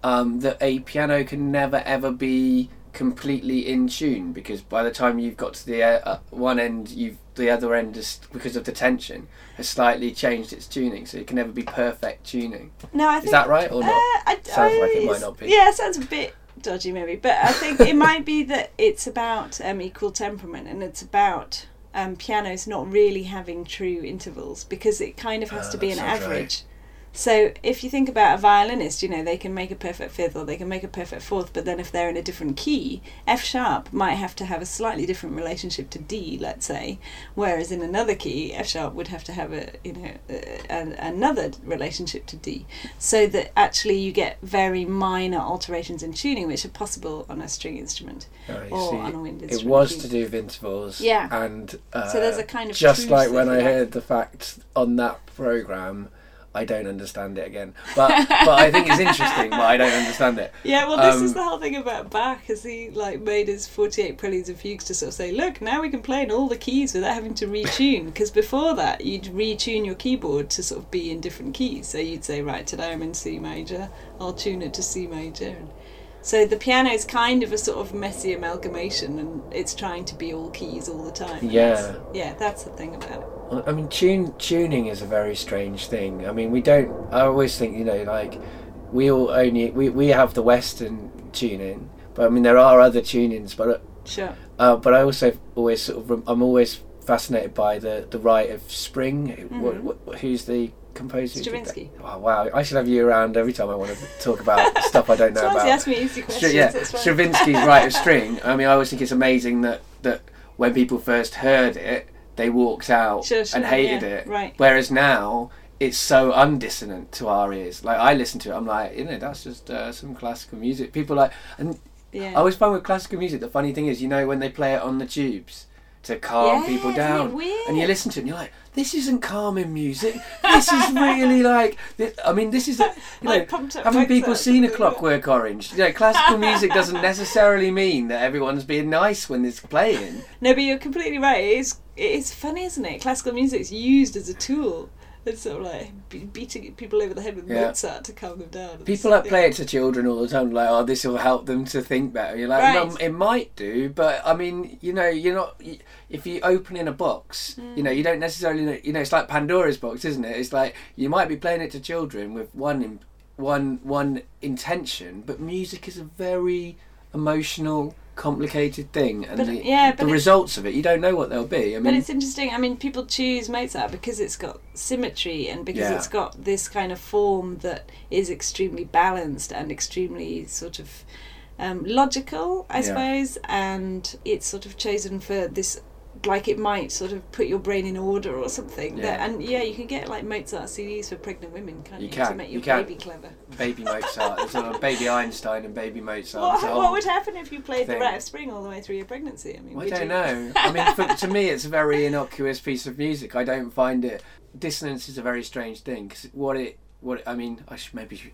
um, that a piano can never ever be completely in tune because by the time you've got to the uh, uh, one end, you've the other end is because of the tension has slightly changed its tuning, so it can never be perfect tuning. No, I think Is that right or Uh, not? I, Sounds like it might not be. Yeah, it sounds a bit dodgy maybe, but I think it might be that it's about um, equal temperament and it's about um, pianos not really having true intervals because it kind of has Ah, to be an average. right. So if you think about a violinist, you know, they can make a perfect fifth or they can make a perfect fourth, but then if they're in a different key, F sharp might have to have a slightly different relationship to D, let's say, whereas in another key, F sharp would have to have a, you know, a, a, another relationship to D, so that actually you get very minor alterations in tuning, which are possible on a string instrument I or see. on a wind instrument. It was to do with intervals. Yeah. And uh, So there's a kind of just like when I heard the fact on that program, I don't understand it again. But but I think it's interesting, but I don't understand it. Yeah, well, this is Um, the whole thing about Bach, as he like made his forty-eight preludes and fugues to sort of say, look, now we can play in all the keys without having to retune. Because before that, you'd retune your keyboard to sort of be in different keys. So you'd say, right, today I'm in C major, I'll tune it to C major. And so the piano is kind of a sort of messy amalgamation, and it's trying to be all keys all the time. Yeah. yeah, that's the thing about it. I mean, tune tuning is a very strange thing. I mean, we don't. I always think you know, like we all only we, we have the Western tuning, but I mean there are other tunings. But Sure. uh, but I also always sort of I'm always fascinated by the the Rite of Spring. What, what, who's the composer? who did that? Stravinsky. Oh, wow, I should have you around every time I want to talk about stuff I don't know about. ask me easy questions. yeah, right. Stravinsky's Rite of Spring. I mean, I always think it's amazing that that when people first heard it, they walked out Sure, sure, and hated yeah, it. right. Whereas now it's so undissonant to our ears. Like I listen to it, I'm like, you know, that's just uh, some classical music. People like, and Yeah. I always find with classical music, the funny thing is, you know, when they play it on the tubes to calm Yeah, people down, and you listen to it, and you're like, this isn't calming music. This is really like, this, I mean, this is, a, you know, Like pumped up haven't people seen A? Clockwork Orange? You know, classical music doesn't necessarily mean that everyone's being nice when it's playing. No, but you're completely right. It is, it is funny, isn't it? Classical music's used as a tool. It's sort of like be- beating people over the head with Yeah. Mozart to calm them down. It's- People that play it to children all the time, like, oh, this will help them to think better. You're like, Right. no, it might do, but I mean, you know, you're not. If you open in a box, you know, hmm. you don't necessarily. know- You know, it's like Pandora's box, isn't it? It's like you might be playing it to children with one, in, one, one intention, but music is a very emotional, complicated thing, and But- the, yeah, the results of it, you don't know what they'll be. I mean, But it's interesting. I mean, people choose Mozart because it's got symmetry and because Yeah. it's got this kind of form that is extremely balanced and extremely sort of um, logical, I Yeah. suppose. And it's sort of chosen for this, like it might sort of put your brain in order or something. Yeah. That, and yeah, you can get like Mozart CDs for pregnant women, can't You you? can, to make you your can. baby clever. baby Mozart, there's a baby Einstein and baby Mozart. What, what would happen if you played thing. the Rite of Spring all the way through your pregnancy? I mean, I don't you? know. I mean, for, to me, it's a very innocuous piece of music. I don't find it. Dissonance is a very strange thing because what it, what it, I mean, I should maybe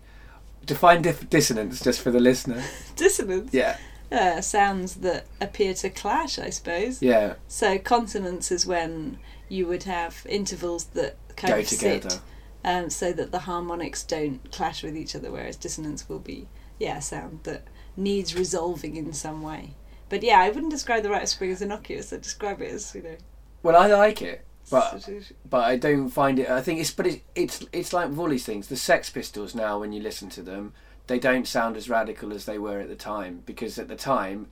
define dif- dissonance just for the listener. Dissonance. Yeah, uh, sounds that appear to clash, I suppose. Yeah, So consonance is when you would have intervals that kind go of together. sit um, so that the harmonics don't clash with each other, whereas dissonance will be, yeah, a sound that needs resolving in some way. But yeah, I wouldn't describe the Rite of Spring as innocuous. I'd describe it as, you know, Well, I like it, but but I don't find it. I think it's but it's it's it's like with all these things. The Sex Pistols now, when you listen to them, they don't sound as radical as they were at the time because at the time.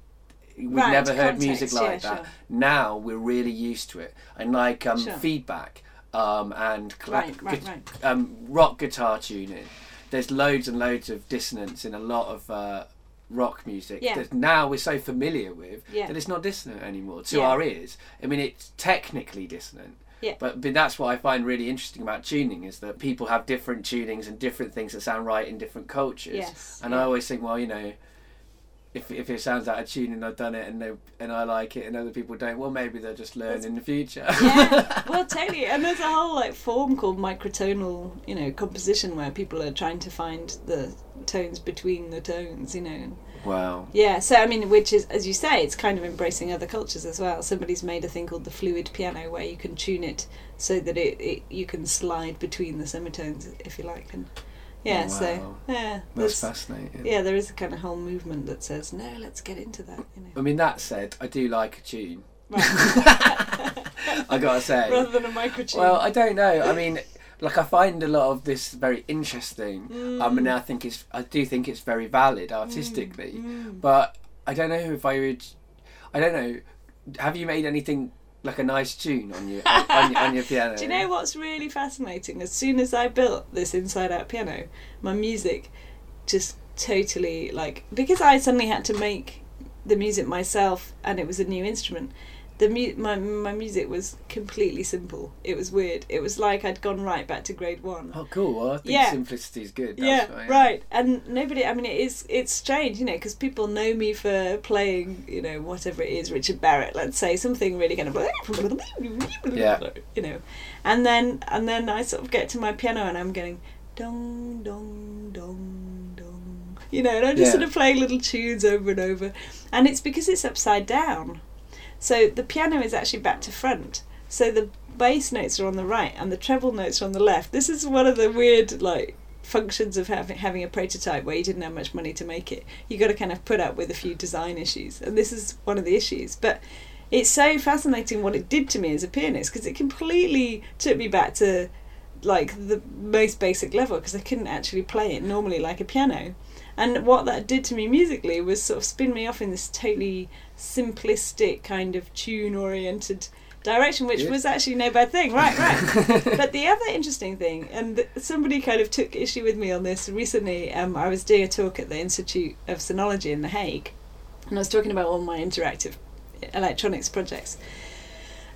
We'd Right, never heard music context, yeah, like that. sure. Now we're really used to it, and like um, Sure. feedback um, and cla- Right, right, gu-. Um, rock guitar tuning. There's loads and loads of dissonance in a lot of uh, rock music Yeah. that now we're so familiar with Yeah. that it's not dissonant anymore to Yeah. our ears. I mean, it's technically dissonant. Yeah. But, but that's what I find really interesting about tuning is that people have different tunings and different things that sound right in different cultures. Yes, And yeah. I always think, well, you know, if, if it sounds out of tune and I've done it and they, and I like it and other people don't, well, maybe they'll just learn That's- in the future. yeah, well, totally. And there's a whole like form called microtonal, you know, composition where people are trying to find the tones between the tones, you know. Wow. Yeah, so I mean, which is, as you say, it's kind of embracing other cultures as well. Somebody's made a thing called the fluid piano where you can tune it so that it, it you can slide between the semitones, if you like. And yeah, Oh, so yeah, That's fascinating. yeah, there is a kind of whole movement that says no, let's get into that. You know, I mean, that said, I do like a tune. right. I gotta say. rather than a microtune. Well, I don't know. I mean, like I find a lot of this very interesting. Um, and I think it's, I do think it's very valid artistically, Mm. but I don't know if I would. I don't know. Have you made anything like a nice tune on your on, your, on your piano? Do you know what's really fascinating? As soon as I built this inside out piano, my music just totally like because I suddenly had to make the music myself and it was a new instrument. The mu- my my music was completely simple. It was weird. It was like I'd gone right back to grade one. Oh, cool. Well, I think Yeah. simplicity is good. yeah, why, right. And nobody. I mean, it is. It's strange, you know, because people know me for playing, you know, whatever it is, Richard Barrett. Let's say something really kind of, Yeah. you know, and then and then I sort of get to my piano and I'm going dong dong dong dong, you know, and I'm just Yeah. sort of playing little tunes over and over, and it's because it's upside down, so the piano is actually back to front. So the bass notes are on the right and the treble notes are on the left. This is one of the weird like functions of having having a prototype where you didn't have much money to make it. You got to kind of put up with a few design issues, and this is one of the issues. But it's so fascinating what it did to me as a pianist because it completely took me back to like the most basic level because I couldn't actually play it normally like a piano. And what that did to me musically was sort of spin me off in this totally simplistic kind of tune oriented direction, which Yeah. was actually no bad thing. Right, right. but the other interesting thing, and somebody kind of took issue with me on this recently, um, I was doing a talk at the Institute of Sonology in The Hague, and I was talking about all my interactive electronics projects.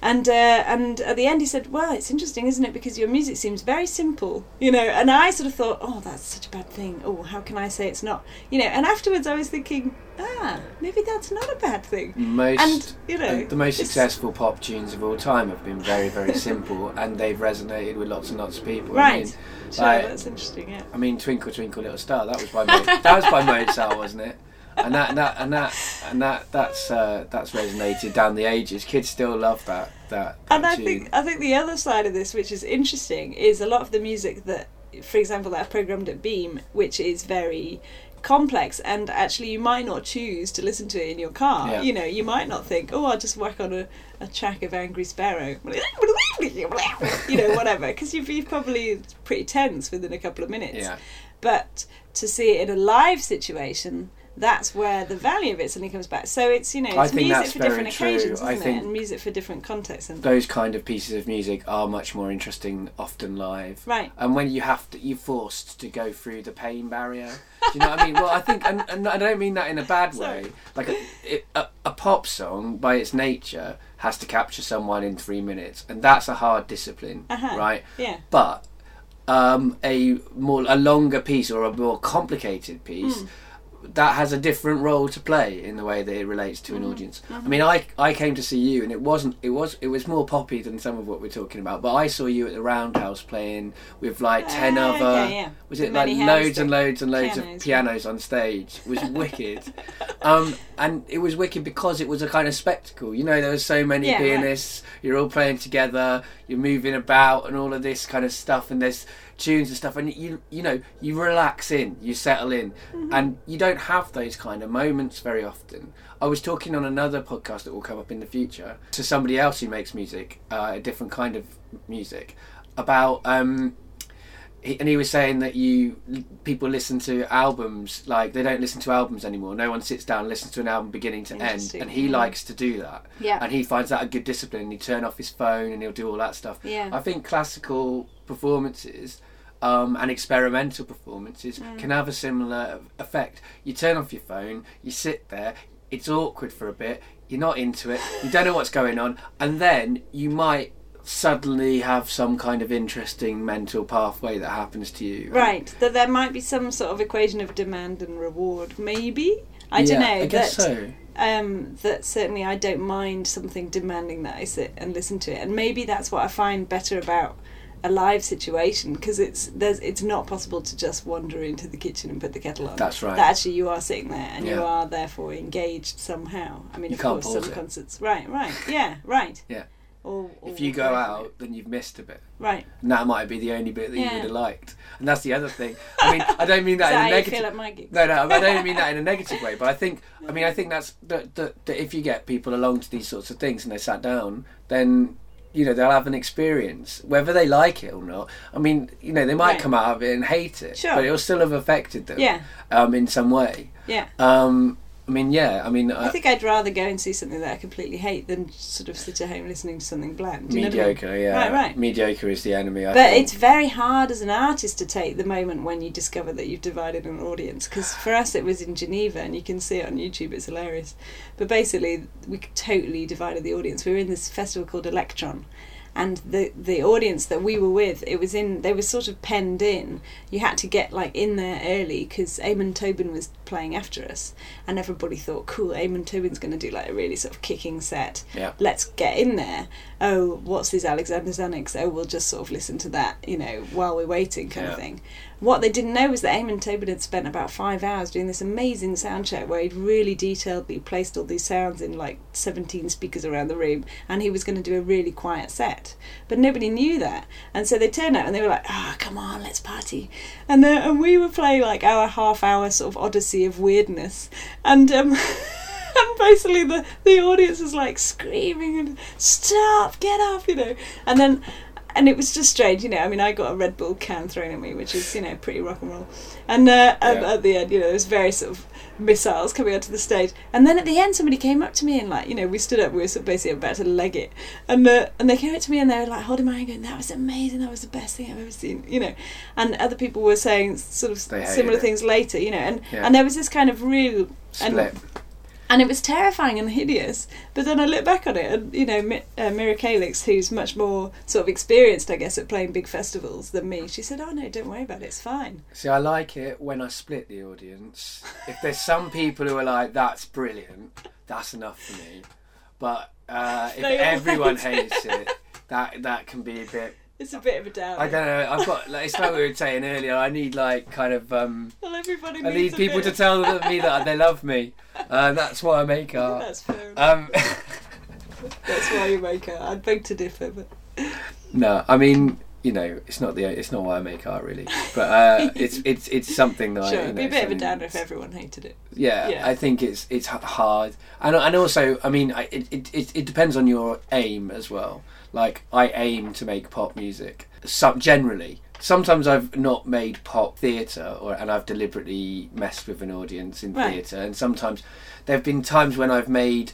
And uh, and at the end he said, "Well, it's interesting, isn't it? Because your music seems very simple, you know." And I sort of thought, "Oh, that's such a bad thing. Oh, how can I say it's not?" You know. And afterwards, I was thinking, "Ah, maybe that's not a bad thing." Most And you know, the most successful pop tunes of all time have been very, very simple, and they've resonated with lots and lots of people. I Right. mean, Sure, like- that's interesting. Yeah. I mean, Twinkle Twinkle Little Star. That was by Mo- that was by Mozart, wasn't it? And that and that and that and that that's uh, that's resonated down the ages. Kids still love that that. that and I tune. think I think the other side of this, which is interesting, is a lot of the music that, for example, that I've programmed at Beam, which is very complex, and actually you might not choose to listen to it in your car. Yeah. You know, you might not think, oh, I'll just whack on a, a track of Angry Sparrow, you know, whatever, because you've, you've probably pretty tense within a couple of minutes. yeah, But to see it in a live situation. That's where the value of it suddenly comes back. So it's you know it's music for different true. occasions, isn't think- it? And music for different contexts. And those kind of pieces of music are much more interesting often live. right, And when you have to, you're forced to go through the pain barrier. Do you know what I mean? Well, I think, and, and I don't mean that in a bad way. Sorry. Like a, it, a, a pop song, by its nature, has to capture someone in three minutes, and that's a hard discipline, Uh-huh. right? yeah. But um, a more a longer piece or a more complicated piece Hmm. That has a different role to play in the way that it relates to an Mm-hmm. audience. I mean, I I came to see you, and it wasn't it was it was more poppy than some of what we're talking about. But I saw you at the Roundhouse playing with like ten other. okay, yeah. Was it like loads and loads and loads pianos, of pianos on stage? It was wicked, um, and it was wicked because it was a kind of spectacle. You know, there were so many Yeah, right. pianists. You're all playing together. You're moving about and all of this kind of stuff. And there's tunes and stuff. And you you know you relax in, you settle in, Mm-hmm. and you don't have those kind of moments very often. I was talking on another podcast that will come up in the future to somebody else who makes music, uh, a different kind of music, about. Um, he, and he was saying that you people listen to albums like they don't listen to albums anymore. No one sits down and listens to an album beginning to end, and he Mm. likes to do that. Yeah. And he finds that a good discipline. And he turn off his phone and he'll do all that stuff. Yeah. I think classical performances um, and experimental performances Mm. can have a similar effect. You turn off your phone, you sit there, it's awkward for a bit, you're not into it, you don't know what's going on, and then you might suddenly have some kind of interesting mental pathway that happens to you. Right, that there might be some sort of equation of demand and reward, maybe. I don't Yeah, know. I guess that, so. um, that certainly I don't mind something demanding that I sit and listen to it, and maybe that's what I find better about a live situation because it's there's it's not possible to just wander into the kitchen and put the kettle on. That's right. That actually you are sitting there and you are therefore engaged somehow. I mean, You of course, some it. concerts. Right, right, yeah, right. Yeah. Or, or If you go out, then you've missed a bit. right. And that might be the only bit that you would have liked. And that's the other thing. I mean, I don't mean that that in a negative feel at my gigs? No, no, I don't mean that in a negative way. But I think, I mean, I think that's that, that, that if you get people along to these sorts of things and they sat down, then you know they'll have an experience, whether they like it or not. I mean, you know, they might Right. come out of it and hate it, Sure. but it'll still have affected them, Yeah, um, in some way. yeah. Um, I mean, yeah, I mean, I uh, think I'd rather go and see something that I completely hate than sort of sit at home listening to something bland. Know I mean? mediocre, yeah, Right, right. mediocre is the enemy. I But think. it's very hard as an artist to take the moment when you discover that you've divided an audience. Because for us, it was in Geneva, and you can see it on YouTube. It's hilarious. But basically, we totally divided the audience. We were in this festival called Electron, and the the audience that we were with, it was in. They were sort of penned in. You had to get like in there early because Amon Tobin was playing after us, and everybody thought, "Cool, Amon Tobin's going to do like a really sort of kicking set." yeah. let's get in there. Oh, what's this Alexander Xanax? Oh, we'll just sort of listen to that, you know, while we're waiting, kind of thing. What they didn't know was that Amon Tobin had spent about five hours doing this amazing sound check where he'd really detailedly placed all these sounds in like 17 speakers around the room and he was going to do a really quiet set. But nobody knew that. And so they turned out and they were like, ah, come on, let's party. And, uh, and we were playing like our half hour sort of odyssey of weirdness. And, um, and basically the, the audience was like screaming and stop, get off, you know. And then, and it was just strange, you know. I mean, I got a Red Bull can thrown at me, which is, you know, pretty rock and roll. And uh, at, Yeah. at the end, you know, there was various sort of missiles coming onto the stage. And then at the end, somebody came up to me and, like, you know, we stood up, we were sort of basically about to leg it. And, uh, and they came up to me and they were like holding my hand going, that was amazing, that was the best thing I've ever seen, you know. And other people were saying sort of similar it. things later, you know. And, Yeah. and there was this kind of real and-. And it was terrifying and hideous. But then I look back on it, and you know, Mi- uh, Mira Calix, who's much more sort of experienced, I guess, at playing big festivals than me, she said, "Oh no, don't worry about it. It's fine." See, I like it when I split the audience. If there's some people who are like, "That's brilliant," that's enough for me. But uh, if everyone hates it, that that can be a bit. It's a bit of a down. I don't know. I've got. Like, it's like we were saying earlier. I need like kind of. Um, Well, everybody. I need people to tell them- me that they love me. Uh, that's why I make art. That's fair. Um, That's why you make it. I'd beg to differ, but no, I mean. You know, it's not the it's not why I make art really, but uh, it's it's it's something that I, sure, you it'd know, be a bit of a downer if everyone hated it. yeah, Yeah. I think it's it's hard, and and also, I mean, I, it, it it it depends on your aim as well. Like I aim to make pop music. Some generally, sometimes I've not made pop theatre, or and I've deliberately messed with an audience in Right. theatre, and sometimes there have been times when I've made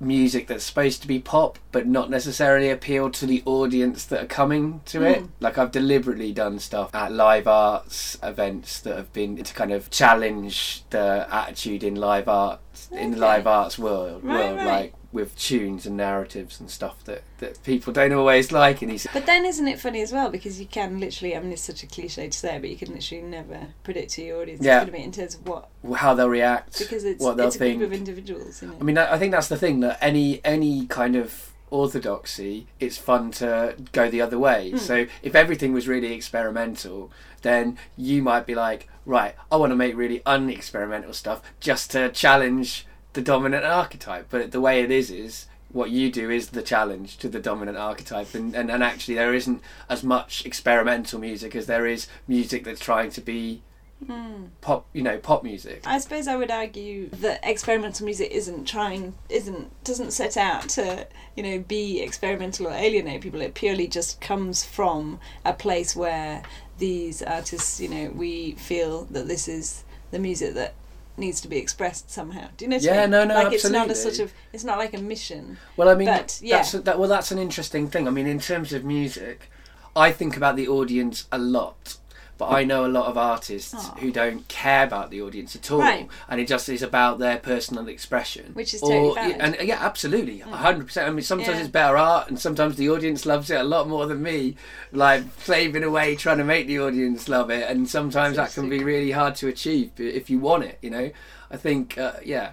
music that's supposed to be pop but not necessarily appeal to the audience that are coming to it Mm. like i've deliberately done stuff at live arts events that have been to kind of challenge the attitude in live arts in the live arts world Right, world right. like with tunes and narratives and stuff that, that people don't always like. And he's But then isn't it funny as well because you can literally I mean it's such a cliche to say but you can literally never predict who your audience Yeah. to in terms of what how they'll react, because it's what they'll it's a think. group of individuals. I mean, I I think that's the thing that any any kind of orthodoxy, it's fun to go the other way. Mm. So if everything was really experimental, then you might be like, right, I want to make really unexperimental stuff just to challenge the dominant archetype. But the way it is is what you do is the challenge to the dominant archetype and, and, and actually there isn't as much experimental music as there is music that's trying to be Hmm. pop you know pop music I suppose I would argue that experimental music isn't trying, isn't doesn't set out to you know be experimental or alienate people. It purely just comes from a place where these artists, you know, we feel that this is the music that needs to be expressed somehow. Do you know? What I Yeah, mean? no, no, Like it's not a sort of, it's not like a mission. Well, I mean, But, yeah. that's that. Well, that's an interesting thing. I mean, in terms of music, I think about the audience a lot, but I know a lot of artists Aw. who don't care about the audience at all, Right. and it just is about their personal expression, Which is totally Or- valid. And yeah, absolutely, a hundred percent. I mean, sometimes Yeah. it's better art, and sometimes the audience loves it a lot more than me, like slaving away trying to make the audience love it, and sometimes that can be really hard to achieve if you want it. You know, I think, uh, yeah,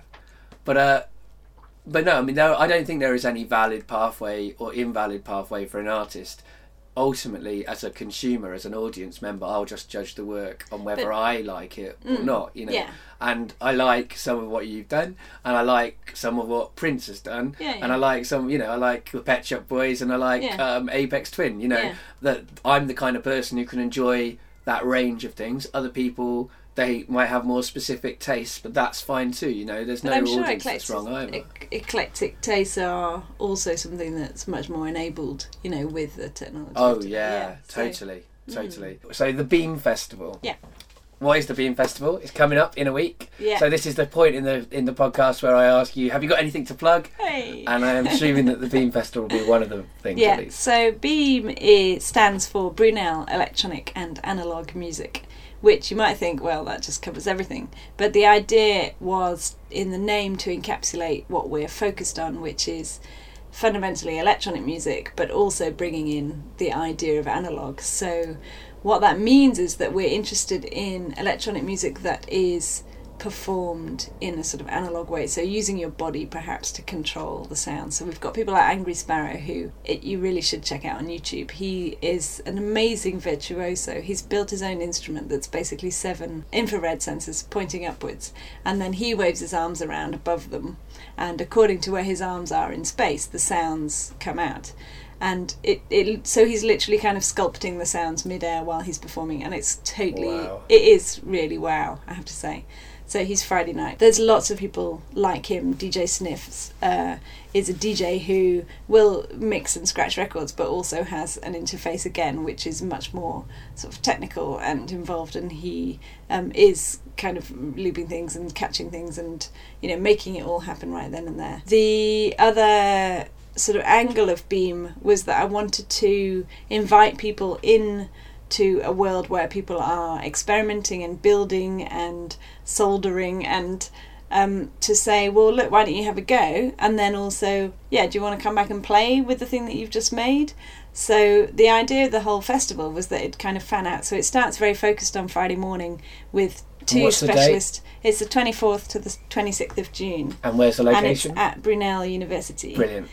but uh but no, I mean, there, I don't think there is any valid pathway or invalid pathway for an artist. Ultimately, as a consumer, as an audience member, I'll just judge the work on whether But- I like it or Mm, not. You know, yeah. and I like some of what you've done, and I like some of what Prince has done, Yeah, yeah. and I like some, you know, I like the Pet Shop Boys, and I like um, Aphex Twin. You know, that I'm the kind of person who can enjoy that range of things. Other people. They might have more specific tastes, but that's fine too. You know, there's But no I'm sure audience eclectic, that's wrong either. ec- eclectic tastes are also something that's much more enabled, you know, with the technology. Oh today. yeah, so- totally, mm. totally. So the Beam Festival. Yeah. What is the Beam Festival? It's coming up in a week. Yeah. So this is the point in the in the podcast where I ask you, have you got anything to plug? Hey. And I am assuming that the Beam Festival will be one of the things yeah, at least. so BEAM is, stands for Brunel Electronic and Analog Music, which you might think, well, that just covers everything. But the idea was in the name to encapsulate what we're focused on, which is fundamentally electronic music, but also bringing in the idea of analog. So, what that means is that we're interested in electronic music that is performed in a sort of analog way so using your body perhaps to control the sound. So we've got people like angry sparrow who it, you really should check out on youtube. He is an amazing virtuoso. He's built his own instrument that's basically seven infrared sensors pointing upwards and then he waves his arms around above them and according to where his arms are in space the sounds come out. And it, it so he's literally kind of sculpting the sounds midair while he's performing and it's totally Wow. it is really wow i have to say so he's friday night. There's lots of people like him dj sniffs uh, is a dj who will mix and scratch records but also has an interface again which is much more sort of technical and involved and he um, is kind of looping things and catching things and you know making it all happen right then and there. The other sort of angle of beam was that i wanted to invite people in to a world where people are experimenting and building and soldering and um, to say, well, look, why don't you have a go? And then also, yeah, do you want to come back and play with the thing that you've just made? So the idea of the whole festival was that it kind of fan out. So it starts very focused on Friday morning with two date? It's the 24th to the 26th of June. And where's the And it's location? at Brunel University Brilliant.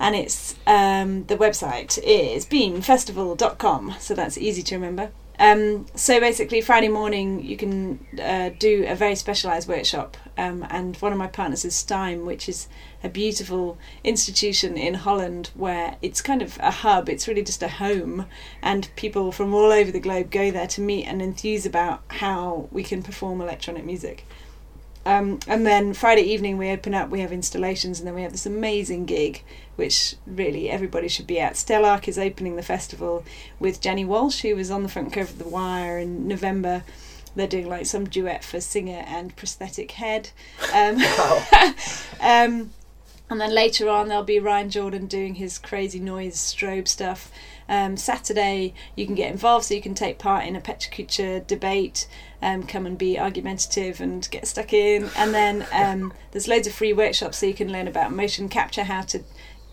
And it's um, the website is beamfestival.com so that's easy to remember. Um, so basically friday morning you can uh, do a very specialised workshop um, and one of my partners is STEIM which is a beautiful institution in holland where it's kind of a hub it's really just a home and people from all over the globe go there to meet and enthuse about how we can perform electronic music um, and then Friday evening we open up, we have installations, and then we have this amazing gig, which really everybody should be at. Stelarc is opening the festival with Jenny Walshe, who was on the front cover of The Wire in November. They're doing like some duet for singer and prosthetic head. Um, um, And then later on, there'll be Ryan Jordan doing his crazy noise strobe stuff. Um, Saturday, you can get involved, so you can take part in a Pecha Kucha debate, um, come and be argumentative and get stuck in. And then um, there's loads of free workshops, so you can learn about motion capture, how to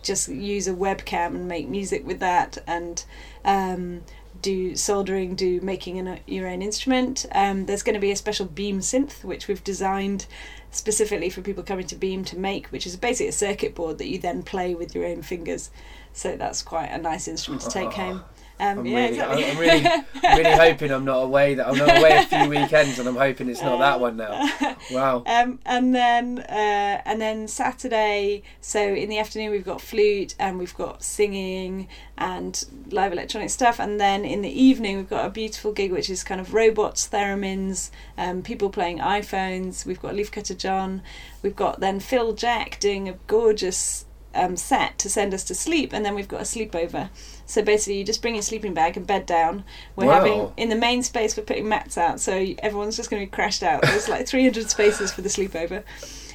just use a webcam and make music with that, and um, do soldering, do making an, your own instrument. Um, there's going to be a special Beam synth, which we've designed specifically for people coming to Beam to make, which is basically a circuit board that you then play with your own fingers. So that's quite a nice instrument to take home. Um, I'm yeah, really, exactly. I'm really, really hoping I'm not away. That I'm not away a few weekends, and I'm hoping it's not that one now. Wow. Um, and then uh, and then Saturday. So in the afternoon we've got flute and we've got singing and live electronic stuff. And then in the evening we've got a beautiful gig which is kind of robots, theremins, um, people playing iPhones. We've got Leafcutter John. We've got then Phil Jeck doing a gorgeous um, set to send us to sleep, and then we've got a sleepover. So basically, you just bring your sleeping bag and bed down. We're Wow. having in the main space. We're putting mats out, so everyone's just going to be crashed out. There's like 300 spaces for the sleepover,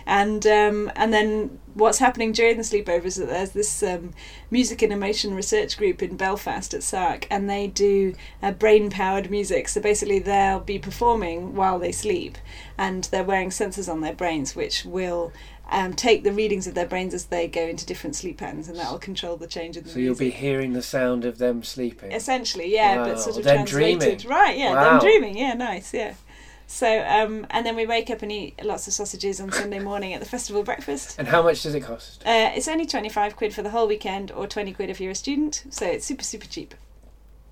and um, and then what's happening during the sleepover is that there's this um, music and emotion research group in Belfast at SARC, and they do uh, brain powered music. So basically, they'll be performing while they sleep, and they're wearing sensors on their brains, which will um, take the readings of their brains as they go into different sleep patterns, and that will control the change in the So you'll be hearing the sound of them sleeping. Essentially, yeah, Wow, but sort of them translated. dreaming. Right, yeah, Wow. them dreaming. Yeah, nice, yeah. So, um, and then we wake up and eat lots of sausages on Sunday morning at the festival breakfast. And how much does it cost? Uh, it's only 25 quid for the whole weekend or 20 quid if you're a student, so it's super, super cheap.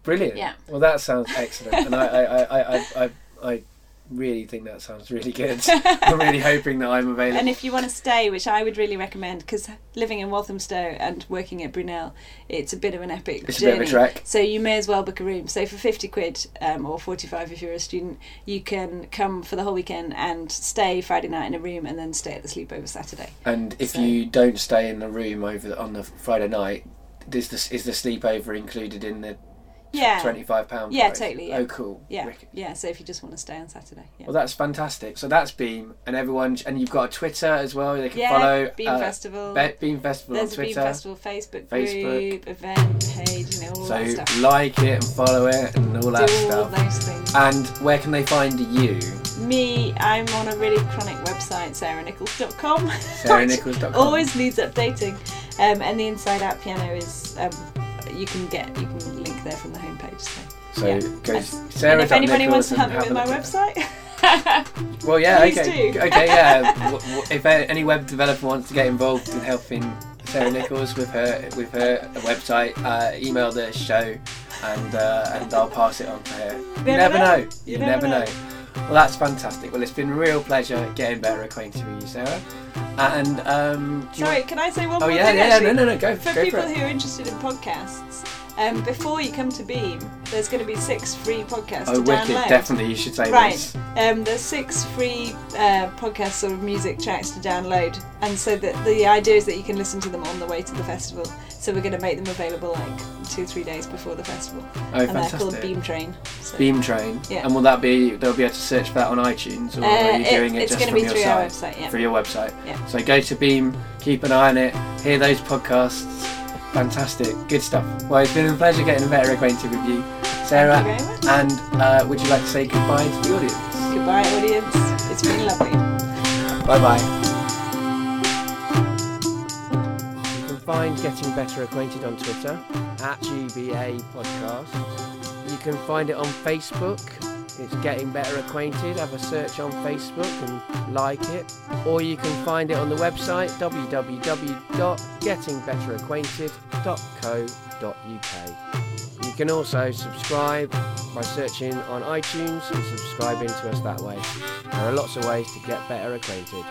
Brilliant. Yeah. Well, that sounds excellent, and I, I, I, I, I, I really think that sounds really good. I'm really hoping that I'm available. And if you want to stay, which I would really recommend, because living in Walthamstow and working at Brunel, it's a bit of an epic It's a journey. bit of a trek. So you may as well book a room. So for 50 quid um, or 45 if you're a student, you can come for the whole weekend and stay Friday night in a room and then stay at the sleepover Saturday. And if So- you don't stay in the room over on the Friday night, is the is the sleepover included in the Yeah. twenty five pound? Yeah, totally, yeah. Oh, cool. Yeah, Wicked. yeah. So if you just want to stay on Saturday, yeah. Well, that's fantastic. So that's Beam, and everyone, and you've got a Twitter as well. They can yeah, follow Beam uh, Festival. Be- Beam Festival There's on a Beam Festival Facebook, Facebook. group, event page, you know, all that stuff. So like it and follow it and all that Do all stuff. those things. And where can they find you? Me, I'm on a really chronic website, sarahnicolls.com. SarahNicolls.com. Always needs updating. Um, and the Inside Out piano is, um, you can get, you can link there from the homepage. So. So Yeah. go Sarah. if anybody wants to help me with my a look at it. website, Well, yeah, okay, do. okay, yeah. If any web developer wants to get involved in helping Sarah Nicolls with her with her website, uh, email the show, and uh, and I'll pass it on to her. You never know. You, never, know. Well, that's fantastic. Well, it's been a real pleasure getting better acquainted with you, Sarah. And um, sorry, can I say one Oh more yeah, thing? yeah, actually? no, no, no, go, For go people for who are interested in podcasts, um, before you come to Beam, there's going to be six free podcasts Oh, to wicked! download. Definitely, you should say Right. this. Um, there's six free uh, podcast sort of music tracks to download, and so that the idea is that you can listen to them on the way to the festival. So we're going to make them available like two, three days before the festival, Oh, and they're fantastic. called Beam Train. So, Beam Train. Yeah. And will that be? They'll be able to search for that on iTunes, or Uh, are you it- doing it it's just from be your through site? our website. Yeah. For your website. Yeah. So go to Beam, keep an eye on it, hear those podcasts. Fantastic, good stuff. Well, it's been a pleasure getting better acquainted with you, Sarah. Thank you very much. And uh, would you like to say goodbye to the audience? Goodbye, audience. It's been lovely. Bye bye. You can find Getting Better Acquainted on Twitter at GBA Podcast. You can find it on Facebook. It's Getting Better Acquainted. Have a search on Facebook and like it. Or you can find it on the website www.gettingbetteracquainted.co.uk. You can also subscribe by searching on iTunes and subscribing to us that way. There are lots of ways to get better acquainted.